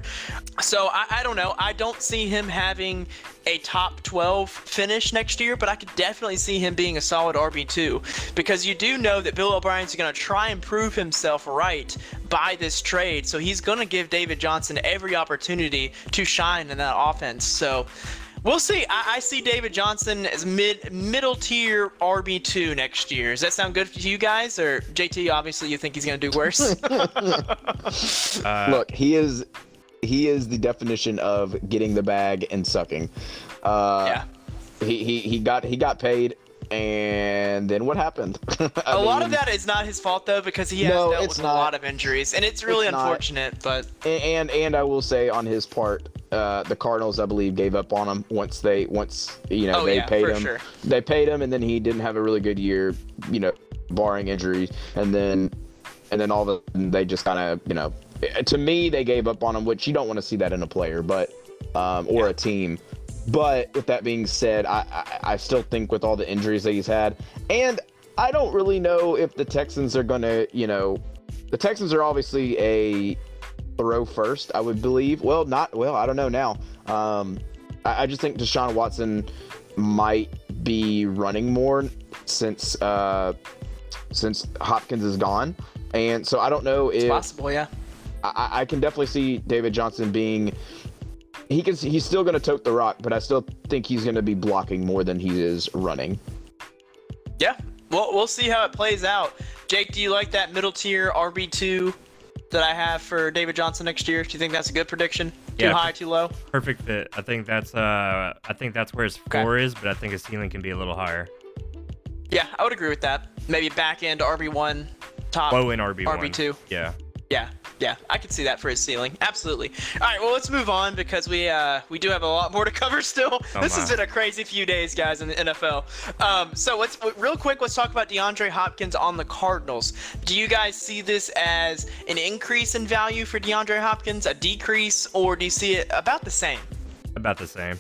So I, I don't know. I don't see him having a top 12 finish next year, but I could definitely see him being a solid RB2 because you do know that Bill O'Brien's going to try and prove himself right by this trade. So he's going to give David Johnson every opportunity to shine in that offense. So we'll see. I, I see David Johnson as mid middle tier RB2 next year. Does that sound good to you guys? Or JT, obviously, you think he's going to do worse? uh, Look, he is he is the definition of getting the bag and sucking. Uh, yeah. He, he he got he got paid, and then what happened? a mean, lot of that is not his fault though, because he has no, dealt with not. a lot of injuries, and it's really it's unfortunate. Not. But and and I will say on his part, uh, the Cardinals, I believe, gave up on him once they once you know oh, they yeah, paid him. Sure. They paid him, and then he didn't have a really good year, you know, barring injuries, and then and then all of a sudden they just kind of you know to me, they gave up on him, which you don't want to see that in a player, but um, or yeah. a team. But with that being said, I, I, I still think with all the injuries that he's had, and I don't really know if the Texans are going to, you know, the Texans are obviously a throw first, I would believe. Well, not well, I don't know now. Um, I, I just think Deshaun Watson might be running more since uh, since Hopkins is gone, and so I don't know if it's possible. Yeah, I, I can definitely see David Johnson being. He can. He's still going to tote the rock, but I still think he's going to be blocking more than he is running. Yeah, well, we'll see how it plays out. Jake, do you like that middle tier RB two that I have for David Johnson next year? Do you think that's a good prediction? Too yeah, high, too low? Perfect fit. I think that's uh I think that's where his floor okay. is, but I think his ceiling can be a little higher. Yeah, I would agree with that. Maybe back end RB one, top low in RB one RB two. Yeah. Yeah, yeah, I could see that for his ceiling. Absolutely. All right, well, let's move on because we uh, we do have a lot more to cover still. Oh this has been a crazy few days, guys, in the NFL. Um, so let's real quick, let's talk about DeAndre Hopkins on the Cardinals. Do you guys see this as an increase in value for DeAndre Hopkins, a decrease, or do you see it about the same? About the same.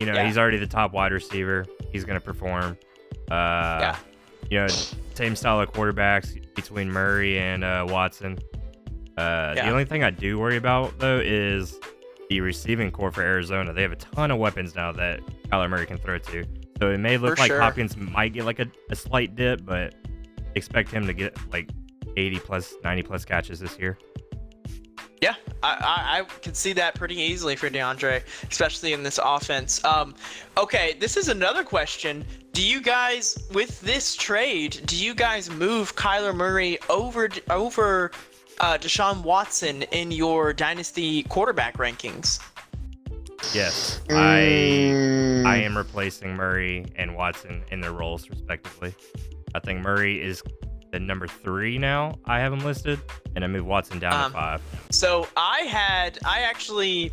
You know, yeah. he's already the top wide receiver. He's going to perform. Uh, yeah. You know, same style of quarterbacks between Murray and uh, Watson. Uh, yeah. The only thing I do worry about though is the receiving corps for Arizona. They have a ton of weapons now that Kyler Murray can throw to. So it may look for like sure. Hopkins might get like a, a slight dip, but expect him to get like 80 plus, 90 plus catches this year. Yeah, I, I, I can see that pretty easily for DeAndre, especially in this offense. Um, okay, this is another question. Do you guys, with this trade, do you guys move Kyler Murray over over uh, Deshaun Watson in your dynasty quarterback rankings? Yes, I I am replacing Murray and Watson in their roles respectively. I think Murray is the number three now. I have him listed, and I move Watson down um, to five. So I had I actually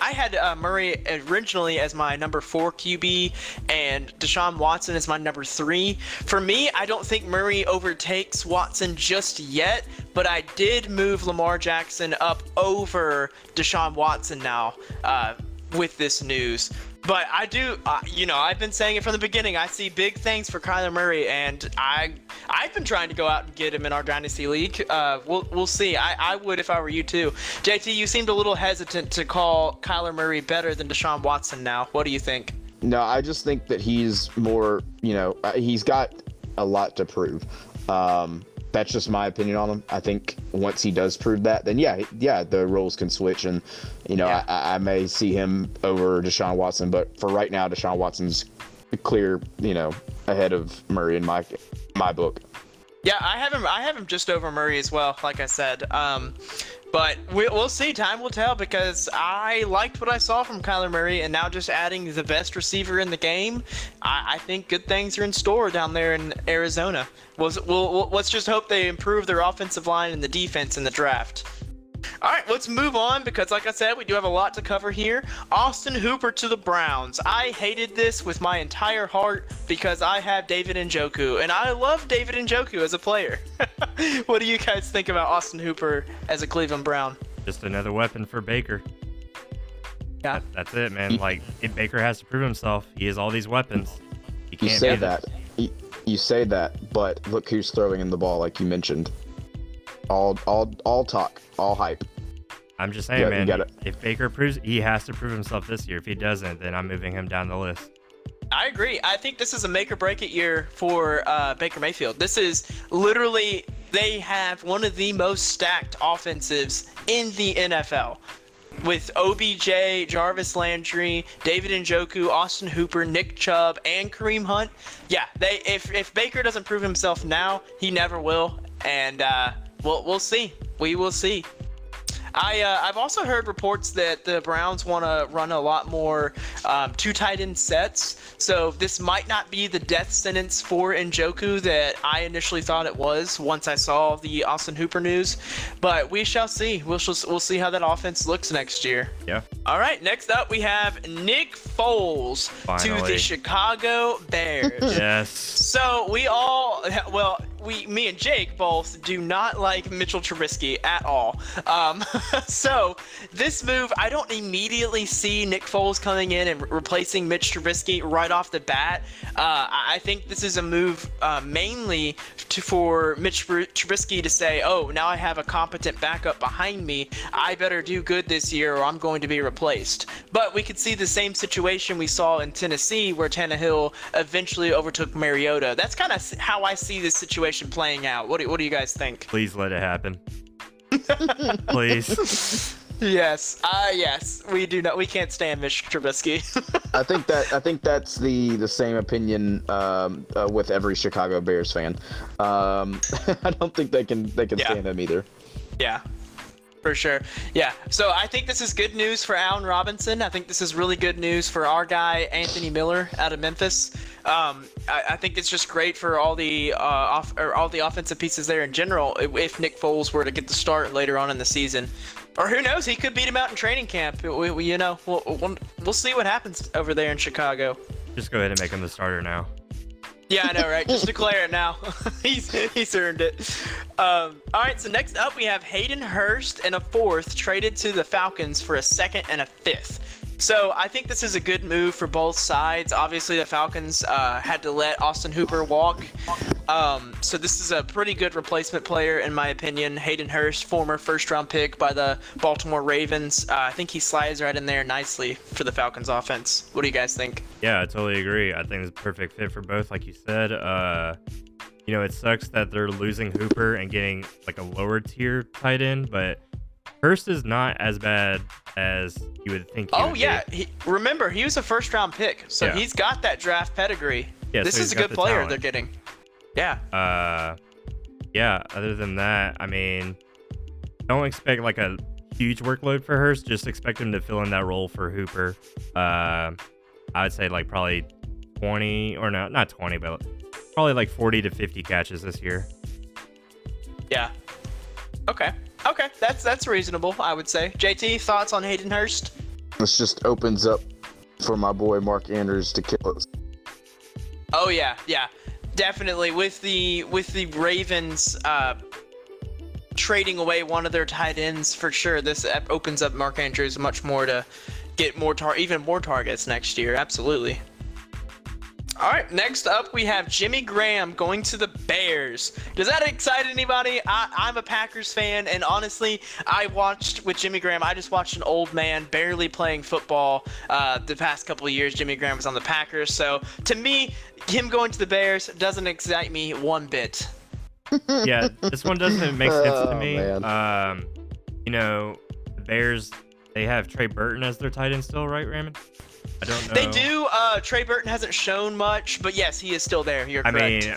I had uh, Murray originally as my number four QB and Deshaun Watson as my number three. For me, I don't think Murray overtakes Watson just yet, but I did move Lamar Jackson up over Deshaun Watson now uh, with this news. But I do, uh, you know, I've been saying it from the beginning. I see big things for Kyler Murray, and I, I've been trying to go out and get him in our dynasty league. Uh, we'll, we'll see. I, I would if I were you too. JT, you seemed a little hesitant to call Kyler Murray better than Deshaun Watson. Now, what do you think? No, I just think that he's more. You know, uh, he's got a lot to prove. Um, that's just my opinion on him. I think once he does prove that, then yeah, yeah, the roles can switch, and you know, yeah. I, I, may see him over Deshaun Watson. But for right now, Deshaun Watson's clear, you know, ahead of Murray in my my book. Yeah, I have him. I have him just over Murray as well. Like I said, um, but we'll see. Time will tell because I liked what I saw from Kyler Murray, and now just adding the best receiver in the game, I, I think good things are in store down there in Arizona. We'll, we'll, let's just hope they improve their offensive line and the defense in the draft. All right, let's move on because, like I said, we do have a lot to cover here. Austin Hooper to the Browns. I hated this with my entire heart because I have David Njoku, and I love David Njoku as a player. what do you guys think about Austin Hooper as a Cleveland Brown? Just another weapon for Baker. Yeah, that, that's it, man. Like Baker has to prove himself. He has all these weapons. He can't you say that. You, you say that, but look who's throwing in the ball, like you mentioned. All, all, all talk, all hype. I'm just saying, yeah, man. If Baker proves he has to prove himself this year. If he doesn't, then I'm moving him down the list. I agree. I think this is a make or break it year for uh, Baker Mayfield. This is literally they have one of the most stacked offensives in the NFL. With OBJ, Jarvis Landry, David Njoku, Austin Hooper, Nick Chubb, and Kareem Hunt. Yeah, they if if Baker doesn't prove himself now, he never will. And uh, we'll we'll see. We will see. I uh, I've also heard reports that the Browns want to run a lot more um, two tight end sets. So this might not be the death sentence for Njoku that I initially thought it was once I saw the Austin Hooper news. But we shall see. We'll we'll see how that offense looks next year. Yeah. All right. Next up, we have Nick Foles Finally. to the Chicago Bears. yes. So we all well we, me and Jake both do not like Mitchell Trubisky at all. Um, so this move, I don't immediately see Nick Foles coming in and replacing Mitch Trubisky right off the bat. Uh, I think this is a move uh, mainly to, for Mitch Trubisky to say, "Oh, now I have a competent backup behind me. I better do good this year, or I'm going to be replaced." But we could see the same situation we saw in Tennessee, where Tannehill eventually overtook Mariota. That's kind of how I see this situation playing out. What do, what do you guys think? Please let it happen. Please. Yes, uh, yes, we do not. We can't stand Mitch Trubisky. I think that I think that's the the same opinion um, uh, with every Chicago Bears fan. Um, I don't think they can they can yeah. stand him either. Yeah, for sure. Yeah. So I think this is good news for Allen Robinson. I think this is really good news for our guy Anthony Miller out of Memphis. Um, I, I, think it's just great for all the uh, off all the offensive pieces there in general. If Nick Foles were to get the start later on in the season, or who knows, he could beat him out in training camp. We, we, you know, we'll, we'll, we'll see what happens over there in Chicago. Just go ahead and make him the starter now. Yeah, I know, right? Just declare it now. he's he's earned it. Um, all right, so next up we have Hayden Hurst and a fourth traded to the Falcons for a second and a fifth. So I think this is a good move for both sides. Obviously, the Falcons uh, had to let Austin Hooper walk. Um, so this is a pretty good replacement player, in my opinion. Hayden Hurst, former first-round pick by the Baltimore Ravens. Uh, I think he slides right in there nicely for the Falcons offense. What do you guys think? Yeah, I totally agree. I think it's a perfect fit for both, like you said. Uh, you know, it sucks that they're losing Hooper and getting like a lower tier tight end, but Hurst is not as bad as you would think. oh yeah, he, remember he was a first round pick, so yeah. he's got that draft pedigree. Yeah, this so is a good player talent. they're getting. Yeah. Uh, yeah. Other than that, I mean, don't expect like a huge workload for Hurst. Just expect him to fill in that role for Hooper. Uh, I would say like probably 20 or no, not 20, but probably like 40 to 50 catches this year. Yeah. Okay. Okay, that's that's reasonable, I would say. JT, thoughts on Hayden Hurst? This just opens up for my boy Mark Andrews to kill us. Oh yeah, yeah, definitely. With the with the Ravens uh, trading away one of their tight ends for sure, this opens up Mark Andrews much more to get more tar- even more targets next year. Absolutely. All right, next up we have Jimmy Graham going to the Bears. Does that excite anybody? I, am a Packers fan, and honestly, I watched with Jimmy Graham. I just watched an old man barely playing football uh, the past couple of years. Jimmy Graham was on the Packers, so to me, him going to the Bears doesn't excite me one bit. yeah, this one doesn't make sense to oh, me. um, you know, the Bears they have Trey Burton as their tight end still, right, Raymond? I don't know. They do. Uh, Trey Burton hasn't shown much, but yes, he is still there. You're correct. I mean,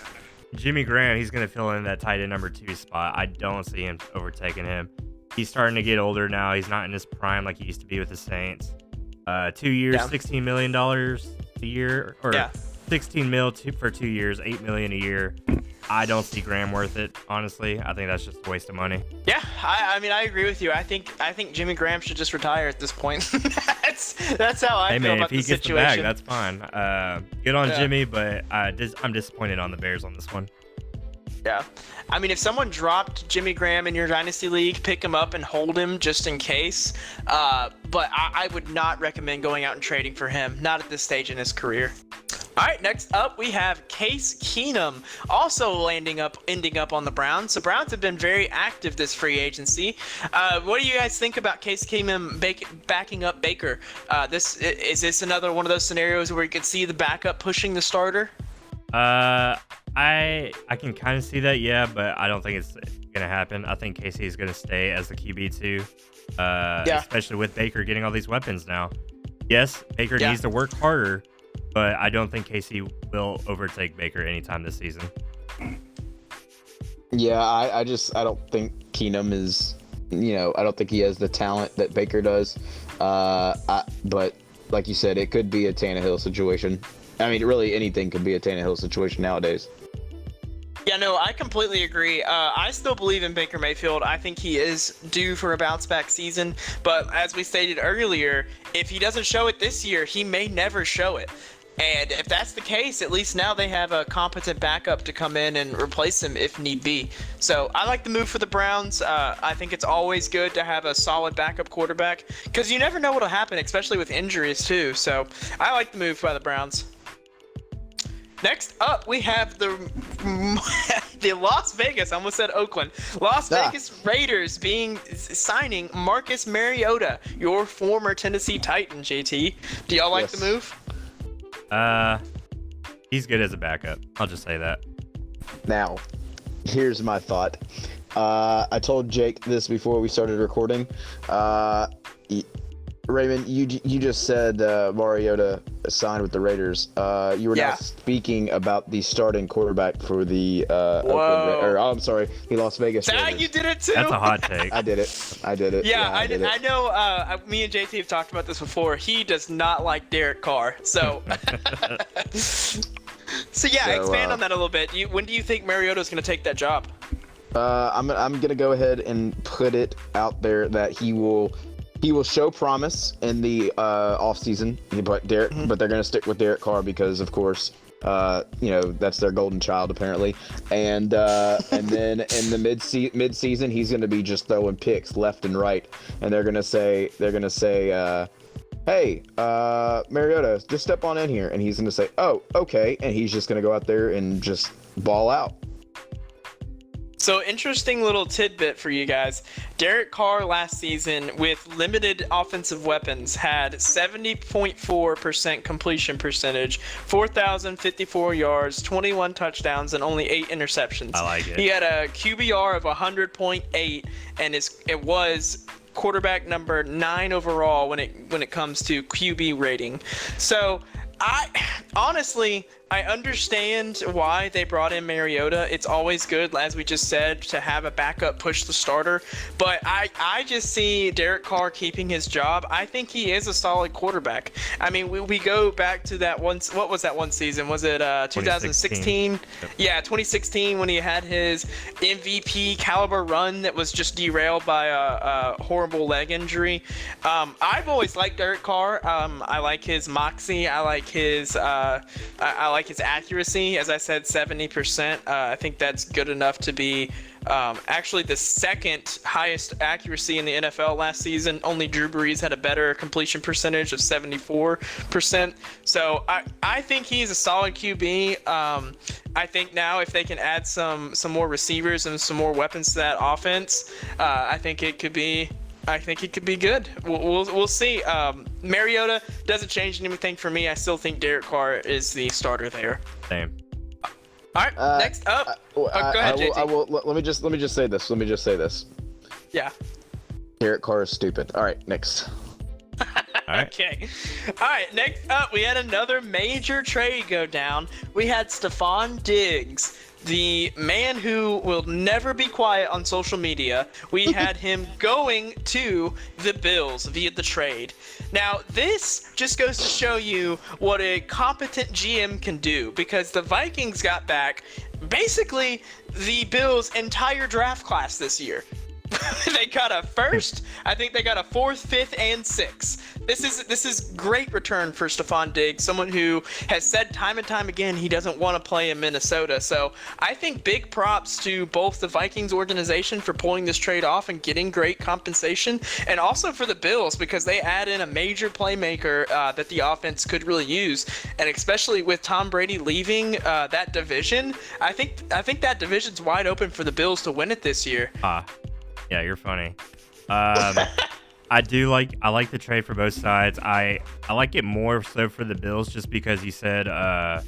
Jimmy Graham, he's going to fill in that tight end number two spot. I don't see him overtaking him. He's starting to get older now. He's not in his prime like he used to be with the Saints. Uh, two years, yeah. $16 million a year, or yeah. 16 mil two, for two years, 8 million a year. I don't see Graham worth it. Honestly, I think that's just a waste of money. Yeah, I, I mean, I agree with you. I think I think Jimmy Graham should just retire at this point. that's that's how I hey, feel man, about if he the gets situation. the bag, that's fine. Uh, good on yeah. Jimmy, but uh, dis- I'm disappointed on the Bears on this one. Yeah. I mean, if someone dropped Jimmy Graham in your dynasty league, pick him up and hold him just in case. Uh, but I, I would not recommend going out and trading for him, not at this stage in his career. All right, next up we have Case Keenum, also landing up, ending up on the Browns. The Browns have been very active this free agency. Uh, what do you guys think about Case Keenum backing up Baker? Uh, this is this another one of those scenarios where you could see the backup pushing the starter? Uh, I I can kind of see that, yeah, but I don't think it's gonna happen. I think Casey is gonna stay as the QB two, uh, yeah. especially with Baker getting all these weapons now. Yes, Baker yeah. needs to work harder but I don't think Casey will overtake Baker anytime this season. Yeah, I, I just I don't think Keenum is, you know, I don't think he has the talent that Baker does. Uh, I, but like you said, it could be a Tannehill situation. I mean, really anything could be a Tannehill situation nowadays. Yeah, no, I completely agree. Uh, I still believe in Baker Mayfield. I think he is due for a bounce back season. But as we stated earlier, if he doesn't show it this year, he may never show it. And if that's the case, at least now they have a competent backup to come in and replace him if need be. So I like the move for the Browns. Uh, I think it's always good to have a solid backup quarterback because you never know what'll happen, especially with injuries too. So I like the move by the Browns. Next up, we have the the Las Vegas. I almost said Oakland. Las ah. Vegas Raiders being signing Marcus Mariota, your former Tennessee Titan. JT, do y'all like yes. the move? Uh, he's good as a backup. I'll just say that. Now, here's my thought. Uh, I told Jake this before we started recording. Uh, Raymond, you you just said uh, Mariota signed with the Raiders. Uh, you were yeah. not speaking about the starting quarterback for the uh, Oakland, or oh, I'm sorry, the Las Vegas. Ah, you did it too. That's a hot take. I did it. I did it. Yeah, yeah I, I, did. It. I know. Uh, me and JT have talked about this before. He does not like Derek Carr. So. so yeah, so, expand uh, on that a little bit. You, when do you think Mariota is going to take that job? Uh, I'm I'm gonna go ahead and put it out there that he will he will show promise in the uh, off season, but Derek, mm-hmm. but they're going to stick with Derek Carr because, of course, uh, you know that's their golden child apparently. And uh, and then in the mid mid season, he's going to be just throwing picks left and right, and they're going to say they're going to say. Uh, Hey, uh, Mariota, just step on in here. And he's going to say, Oh, okay. And he's just going to go out there and just ball out. So, interesting little tidbit for you guys. Derek Carr last season, with limited offensive weapons, had 70.4% completion percentage, 4,054 yards, 21 touchdowns, and only eight interceptions. I like it. He had a QBR of 100.8, and it was quarterback number nine overall when it when it comes to QB rating. So I honestly I understand why they brought in Mariota. It's always good, as we just said, to have a backup push the starter. But I, I just see Derek Carr keeping his job. I think he is a solid quarterback. I mean, we, we go back to that one. What was that one season? Was it uh, 2016? Yep. Yeah, 2016 when he had his MVP caliber run that was just derailed by a, a horrible leg injury. Um, I've always liked Derek Carr. Um, I like his moxie. I like his. Uh, I, I like like his accuracy. As I said, 70%. Uh, I think that's good enough to be um, actually the second highest accuracy in the NFL last season. Only Drew Brees had a better completion percentage of 74%. So I, I think he's a solid QB. Um, I think now if they can add some some more receivers and some more weapons to that offense, uh, I think it could be I think he could be good. We'll, we'll, we'll see. Um, Mariota doesn't change anything for me. I still think Derek Carr is the starter there. Same. All right. Uh, next up. Uh, oh, I, go ahead, I will, I will, let me just let me just say this. Let me just say this. Yeah. Derek Carr is stupid. All right. Next. All right. Okay. All right. Next up, we had another major trade go down. We had Stefon Diggs the man who will never be quiet on social media. We had him going to the Bills via the trade. Now, this just goes to show you what a competent GM can do because the Vikings got back basically the Bills' entire draft class this year. they got a first. I think they got a fourth, fifth, and sixth. This is this is great return for Stefon Diggs, someone who has said time and time again he doesn't want to play in Minnesota. So I think big props to both the Vikings organization for pulling this trade off and getting great compensation, and also for the Bills because they add in a major playmaker uh, that the offense could really use, and especially with Tom Brady leaving uh, that division, I think I think that division's wide open for the Bills to win it this year. Ah. Yeah, you're funny. Um, I do like I like the trade for both sides. I I like it more so for the Bills just because you said uh,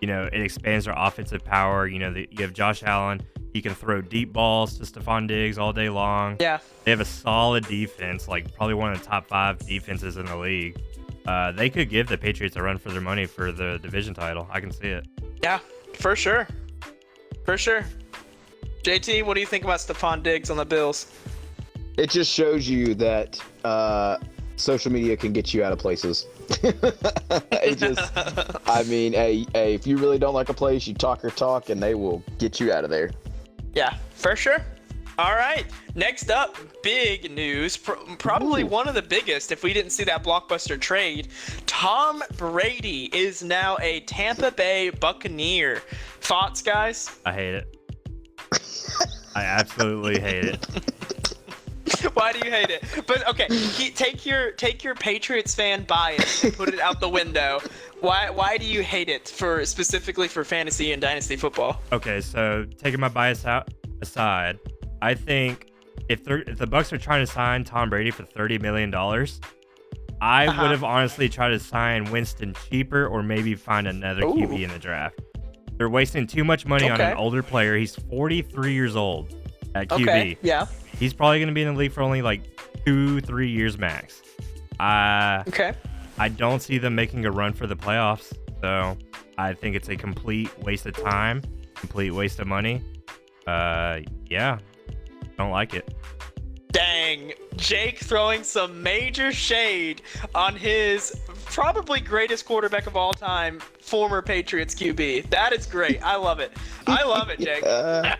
you know it expands their offensive power. You know the, you have Josh Allen. He can throw deep balls to Stefon Diggs all day long. Yeah. They have a solid defense, like probably one of the top five defenses in the league. Uh, they could give the Patriots a run for their money for the division title. I can see it. Yeah, for sure. For sure. JT, what do you think about Stefon Diggs on the Bills? It just shows you that uh, social media can get you out of places. it just, I mean, hey, hey, if you really don't like a place, you talk or talk, and they will get you out of there. Yeah, for sure. All right. Next up, big news. Pr- probably Ooh. one of the biggest if we didn't see that blockbuster trade. Tom Brady is now a Tampa Bay Buccaneer. Thoughts, guys? I hate it. I absolutely hate it. Why do you hate it? But okay, he, take your take your Patriots fan bias and put it out the window. Why why do you hate it for specifically for fantasy and dynasty football? Okay, so taking my bias out aside, I think if, if the Bucs are trying to sign Tom Brady for thirty million dollars, I uh-huh. would have honestly tried to sign Winston cheaper or maybe find another Ooh. QB in the draft. They're wasting too much money okay. on an older player. He's 43 years old at QB. Okay, yeah. He's probably going to be in the league for only like two, three years max. Uh, okay. I don't see them making a run for the playoffs. So I think it's a complete waste of time, complete waste of money. Uh, yeah, don't like it. Dang, Jake throwing some major shade on his probably greatest quarterback of all time, former Patriots QB. That is great. I love it. I love it, Jake. Uh,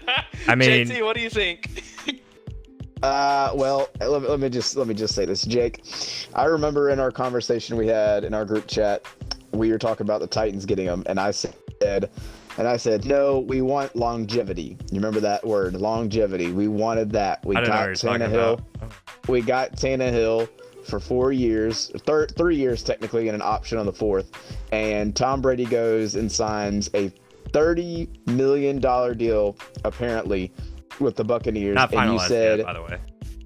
I mean, JT, what do you think? Uh, well, let me, let me just let me just say this, Jake. I remember in our conversation we had in our group chat, we were talking about the Titans getting them, and I said, and I said, no, we want longevity. You remember that word, longevity. We wanted that. We got Tannehill. We got Tannehill for four years, thir- three years technically, and an option on the fourth. And Tom Brady goes and signs a thirty million dollar deal, apparently, with the Buccaneers. Not and you said, yet, by the way.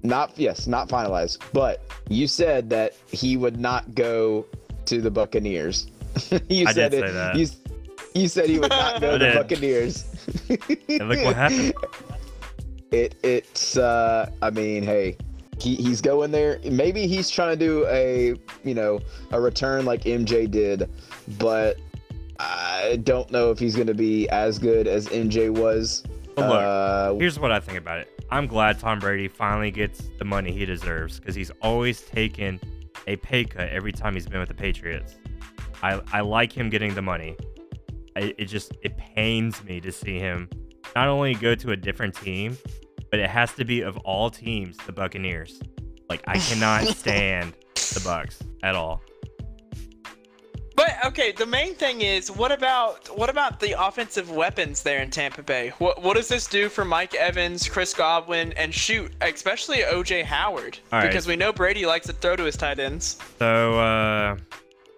Not yes, not finalized. But you said that he would not go to the Buccaneers. you I said did it. Say that. You, you said he would not go to the Buccaneers. and look what happened. It it's uh I mean, hey, he, he's going there. Maybe he's trying to do a you know a return like MJ did, but I don't know if he's going to be as good as MJ was. Look, uh, here's what I think about it. I'm glad Tom Brady finally gets the money he deserves because he's always taken a pay cut every time he's been with the Patriots. I, I like him getting the money. I, it just it pains me to see him not only go to a different team, but it has to be of all teams the Buccaneers. Like I cannot stand the Bucs at all. But okay, the main thing is what about what about the offensive weapons there in Tampa Bay? What what does this do for Mike Evans, Chris Godwin, and shoot, especially OJ Howard? All because right. we know Brady likes to throw to his tight ends. So uh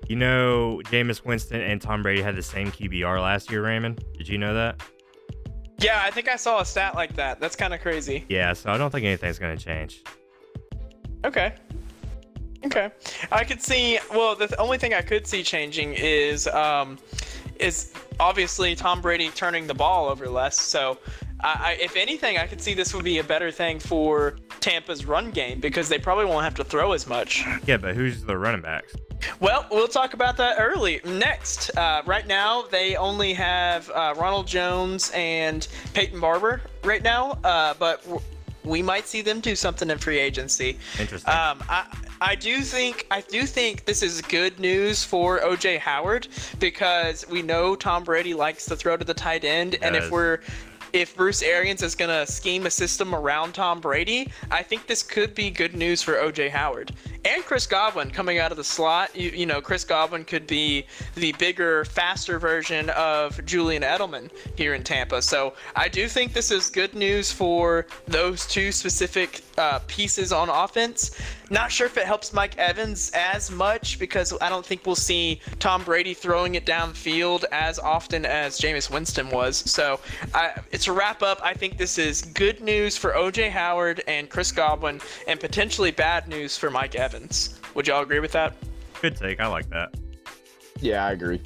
you know Jameis Winston and Tom Brady had the same QBR last year, Raymond? Did you know that? Yeah, I think I saw a stat like that. That's kind of crazy. Yeah, so I don't think anything's going to change. Okay. Okay, I could see. Well, the only thing I could see changing is um, is obviously Tom Brady turning the ball over less. So, I, if anything, I could see this would be a better thing for Tampa's run game because they probably won't have to throw as much. Yeah, but who's the running backs? Well, we'll talk about that early. Next, uh, right now they only have uh, Ronald Jones and Peyton Barber right now, uh, but we might see them do something in free agency. Interesting. Um, I I do think I do think this is good news for OJ Howard because we know Tom Brady likes to throw to the tight end, and if we're if Bruce Arians is going to scheme a system around Tom Brady, I think this could be good news for OJ Howard and Chris Godwin coming out of the slot. You, you know, Chris Godwin could be the bigger, faster version of Julian Edelman here in Tampa. So I do think this is good news for those two specific uh, pieces on offense. Not sure if it helps Mike Evans as much because I don't think we'll see Tom Brady throwing it downfield as often as Jameis Winston was. So I, to wrap up, I think this is good news for OJ Howard and Chris Godwin, and potentially bad news for Mike Evans. Would y'all agree with that? Good take. I like that. Yeah, I agree.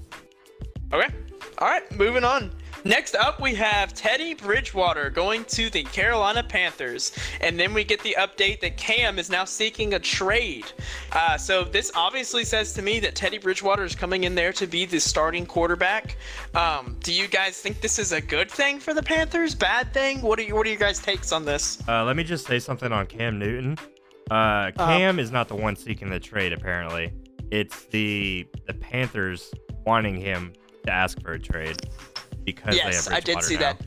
Okay. All right, moving on. Next up, we have Teddy Bridgewater going to the Carolina Panthers. And then we get the update that Cam is now seeking a trade. Uh, so this obviously says to me that Teddy Bridgewater is coming in there to be the starting quarterback. Um, do you guys think this is a good thing for the Panthers? Bad thing? What are, you, what are your guys' takes on this? Uh, let me just say something on Cam Newton. Uh, uh-huh. Cam uh, is not the one seeking the trade, apparently. It's the the Panthers wanting him to ask for a trade because yes, I did see now. that.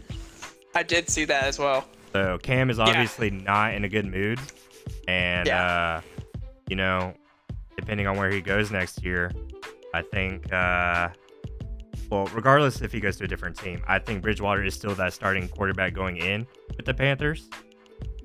I did see that as well. So Cam is obviously yeah. not in a good mood, and yeah. uh, you know, depending on where he goes next year, I think. Uh, well, regardless if he goes to a different team, I think Bridgewater is still that starting quarterback going in with the Panthers.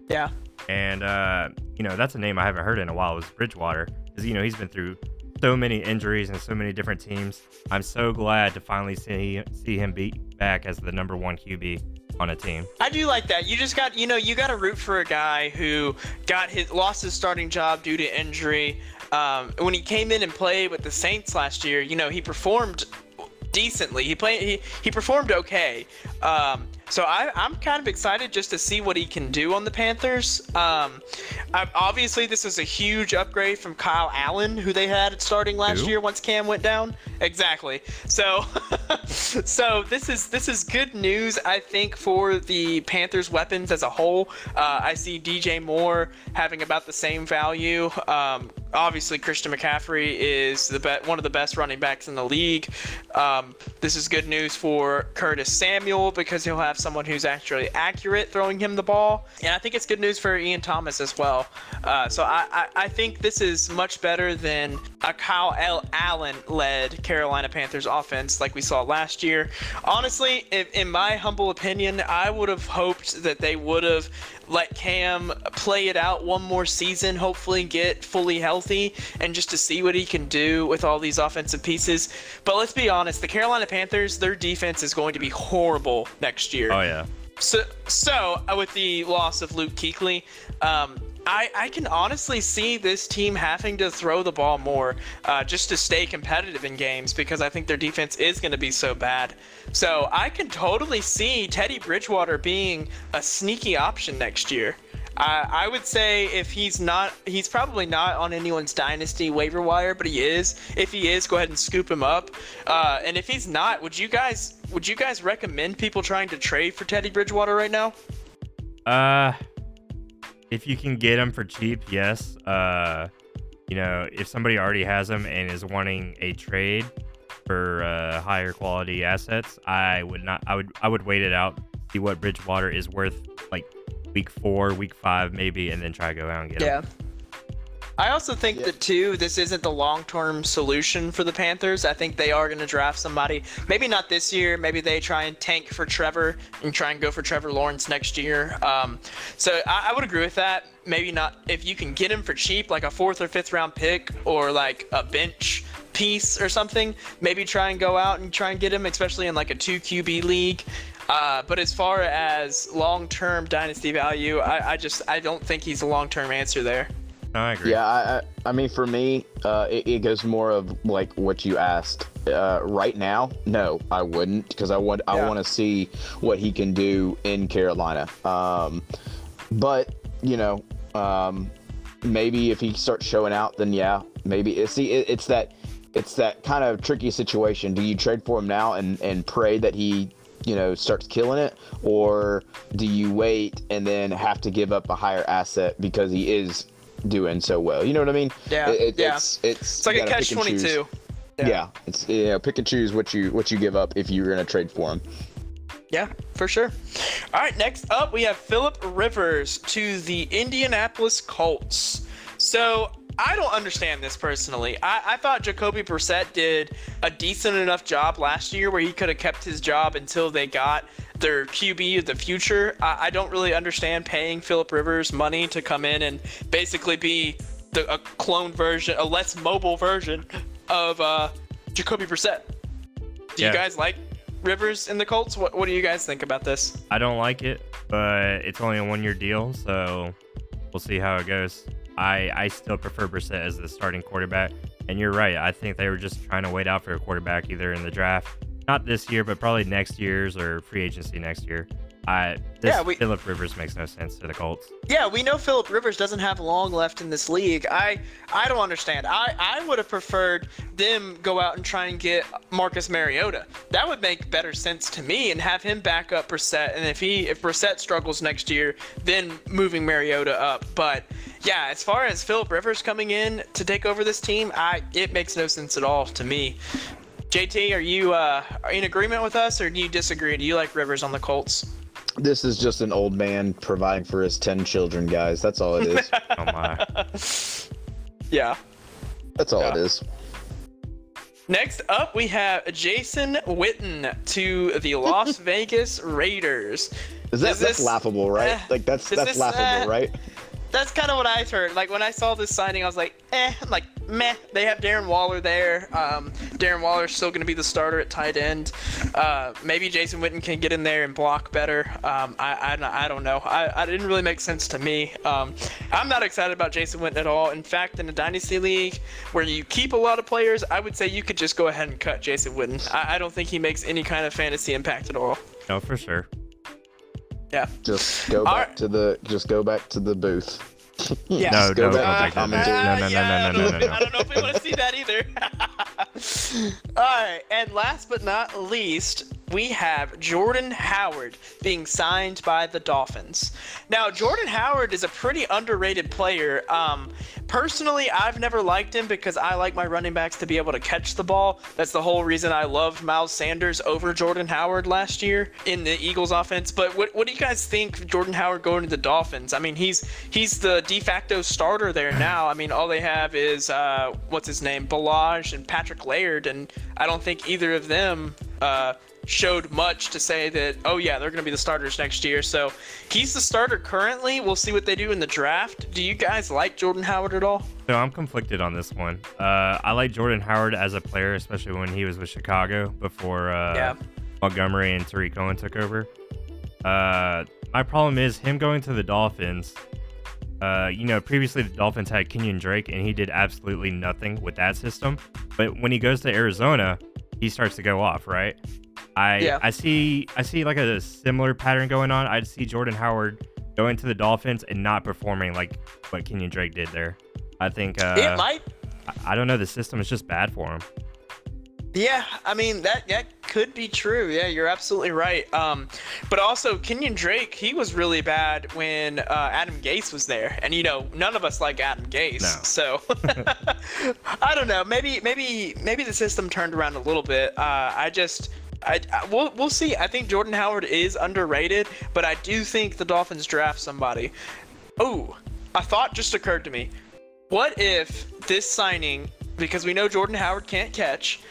Yeah. And uh, you know, that's a name I haven't heard in a while was Bridgewater. Because you know, he's been through so many injuries and so many different teams. I'm so glad to finally see see him be back as the number one QB on a team. I do like that. You just got, you know, you got to root for a guy who got his lost his starting job due to injury. Um, when he came in and played with the Saints last year, you know, he performed decently. He played. He, he performed okay. Um, so I, am kind of excited just to see what he can do on the Panthers. Um, obviously, this is a huge upgrade from Kyle Allen, who they had starting last year once Cam went down. Exactly. So, so this is this is good news, I think, for the Panthers' weapons as a whole. Uh, I see DJ Moore having about the same value. Um, obviously Christian McCaffrey is the be- one of the best running backs in the league. Um, this is good news for Curtis Samuel because he'll have someone who's actually accurate throwing him the ball, and I think it's good news for Ian Thomas as well. Uh, so I, I, I, think this is much better than a Kyle L. Allen-led Carolina Panthers offense like we saw last year. Honestly, in my humble opinion, I would have hoped that they would have let Cam play it out one more season, hopefully get fully healthy, and just to see what he can do with all these offensive pieces. But let's be honest, the Carolina Panthers, their defense is going to be horrible next year. Oh yeah. So, so uh, with the loss of Luke Kuechly, um, I, I can honestly see this team having to throw the ball more uh, just to stay competitive in games because I think their defense is going to be so bad. So I can totally see Teddy Bridgewater being a sneaky option next year. I would say if he's not, he's probably not on anyone's dynasty waiver wire, but he is. If he is, go ahead and scoop him up. Uh, and if he's not, would you guys would you guys recommend people trying to trade for Teddy Bridgewater right now? Uh, if you can get them for cheap, yes. Uh, you know, if somebody already has them and is wanting a trade for uh, higher quality assets, I would not. I would. I would wait it out, see what Bridgewater is worth, like week four, week five, maybe, and then try to go out and get yeah. him. I also think yeah. that too, this isn't the long-term solution for the Panthers. I think they are going to draft somebody. Maybe not this year. Maybe they try and tank for Trevor and try and go for Trevor Lawrence next year. Um, so I, I would agree with that. Maybe not if you can get him for cheap, like a fourth or fifth round pick, or like a bench piece or something. Maybe try and go out and try and get him, especially in like a two QB league. Uh, but as far as long-term dynasty value, I, I just I don't think he's a long-term answer there. I agree. Yeah, I, I mean, for me, uh, it, it, goes more of like what you asked. Uh, right now, no, I wouldn't because I want I want to see what he can do in Carolina. Um, but you know, um, maybe if he starts showing out, then yeah, maybe it's see it, it's that it's that kind of tricky situation. Do you trade for him now and and pray that he you know starts killing it or do you wait and then have to give up a higher asset because he is doing so well. You know what I mean? Yeah. It, yeah. It's, it's, it's like a catch twenty two. Yeah. yeah. It's yeah, pick and choose what you what you give up if you're gonna trade for him. Yeah, for sure. All right, next up we have Philip Rivers to the Indianapolis Colts. So I don't understand this personally. I, I thought Jacoby Brissett did a decent enough job last year where he could have kept his job until they got their QB of the future. I, I don't really understand paying Philip Rivers money to come in and basically be the, a clone version, a less mobile version of uh, Jacoby Brissett. Do yeah. you guys like Rivers in the Colts? What, what do you guys think about this? I don't like it, but it's only a one year deal, so we'll see how it goes. I, I still prefer Brissett as the starting quarterback. And you're right. I think they were just trying to wait out for a quarterback either in the draft not this year, but probably next year's or free agency next year. I this yeah, we, Philip Rivers makes no sense to the Colts. Yeah, we know Philip Rivers doesn't have long left in this league. I I don't understand. I I would have preferred them go out and try and get Marcus Mariota. That would make better sense to me, and have him back up Brissett. And if he if Brissett struggles next year, then moving Mariota up. But yeah, as far as Philip Rivers coming in to take over this team, I it makes no sense at all to me. JT, are you uh, in agreement with us, or do you disagree? Do you like Rivers on the Colts? This is just an old man providing for his 10 children, guys. That's all it is. oh my. Yeah. That's all yeah. it is. Next up, we have Jason Witten to the Las Vegas Raiders. Is that is that's this, laughable, right? Uh, like that's that's laughable, uh, right? That's kind of what I heard. Like when I saw this signing, I was like, eh, I'm like meh. They have Darren Waller there. Um, Darren Waller's still going to be the starter at tight end. Uh, maybe Jason Witten can get in there and block better. Um, I, I, I, don't know. I, I didn't really make sense to me. Um, I'm not excited about Jason Witten at all. In fact, in a dynasty league where you keep a lot of players, I would say you could just go ahead and cut Jason Witten. I, I don't think he makes any kind of fantasy impact at all. No, for sure. Yeah. Just go back right. to the just go back to the booth. Yeah. No, go no, back uh, no, no, no, no, no, no, no, I don't know if we want to see that either. All right, and last but not least, we have Jordan Howard being signed by the Dolphins. Now, Jordan Howard is a pretty underrated player. Um, personally, I've never liked him because I like my running backs to be able to catch the ball. That's the whole reason I loved Miles Sanders over Jordan Howard last year in the Eagles offense. But what, what do you guys think Jordan Howard going to the Dolphins? I mean, he's he's the de facto starter there now. I mean, all they have is uh, what's his name, Ballage and Patrick Laird, and I don't think either of them uh, showed much to say that, oh, yeah, they're going to be the starters next year. So he's the starter currently. We'll see what they do in the draft. Do you guys like Jordan Howard at all? So I'm conflicted on this one. Uh, I like Jordan Howard as a player, especially when he was with Chicago before uh, yeah. Montgomery and Tarik Cohen took over. Uh, my problem is him going to the Dolphins. Uh, you know, previously the Dolphins had Kenyan Drake, and he did absolutely nothing with that system. But when he goes to Arizona, he starts to go off, right? I yeah. I see I see like a similar pattern going on. I see Jordan Howard going to the Dolphins and not performing like what Kenyan Drake did there. I think uh, it might. I, I don't know. The system is just bad for him. Yeah, I mean that that could be true. Yeah, you're absolutely right. Um, but also Kenyan Drake, he was really bad when uh, Adam Gase was there, and you know none of us like Adam Gase. No. So I don't know. Maybe maybe maybe the system turned around a little bit. Uh, I just I, I, we'll, we'll see. I think Jordan Howard is underrated, but I do think the Dolphins draft somebody. Oh, a thought just occurred to me. What if this signing, because we know Jordan Howard can't catch,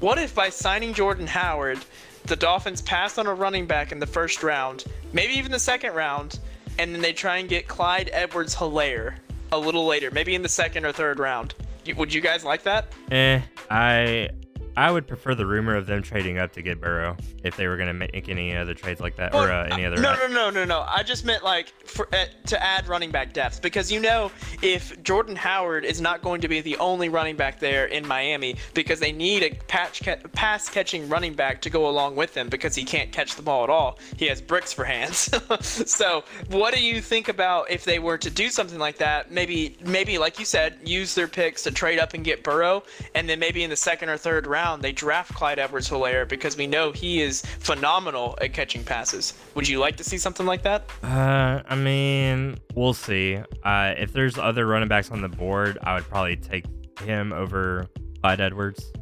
what if by signing Jordan Howard, the Dolphins pass on a running back in the first round, maybe even the second round, and then they try and get Clyde Edwards Helaire a little later, maybe in the second or third round? Would you guys like that? Eh, I I would prefer the rumor of them trading up to get Burrow if they were going to make any other trades like that well, or uh, any other. No, no, no, no, no. I just meant like for, uh, to add running back depth because you know if Jordan Howard is not going to be the only running back there in Miami because they need a patch ca- pass catching running back to go along with him because he can't catch the ball at all. He has bricks for hands. so what do you think about if they were to do something like that? Maybe, maybe like you said, use their picks to trade up and get Burrow, and then maybe in the second or third round round, they draft Clyde Edwards Helaire because we know he is phenomenal at catching passes. Would you like to see something like that? Uh, I mean, we'll see. Uh, if there's other running backs on the board, I would probably take him over Clyde Edwards.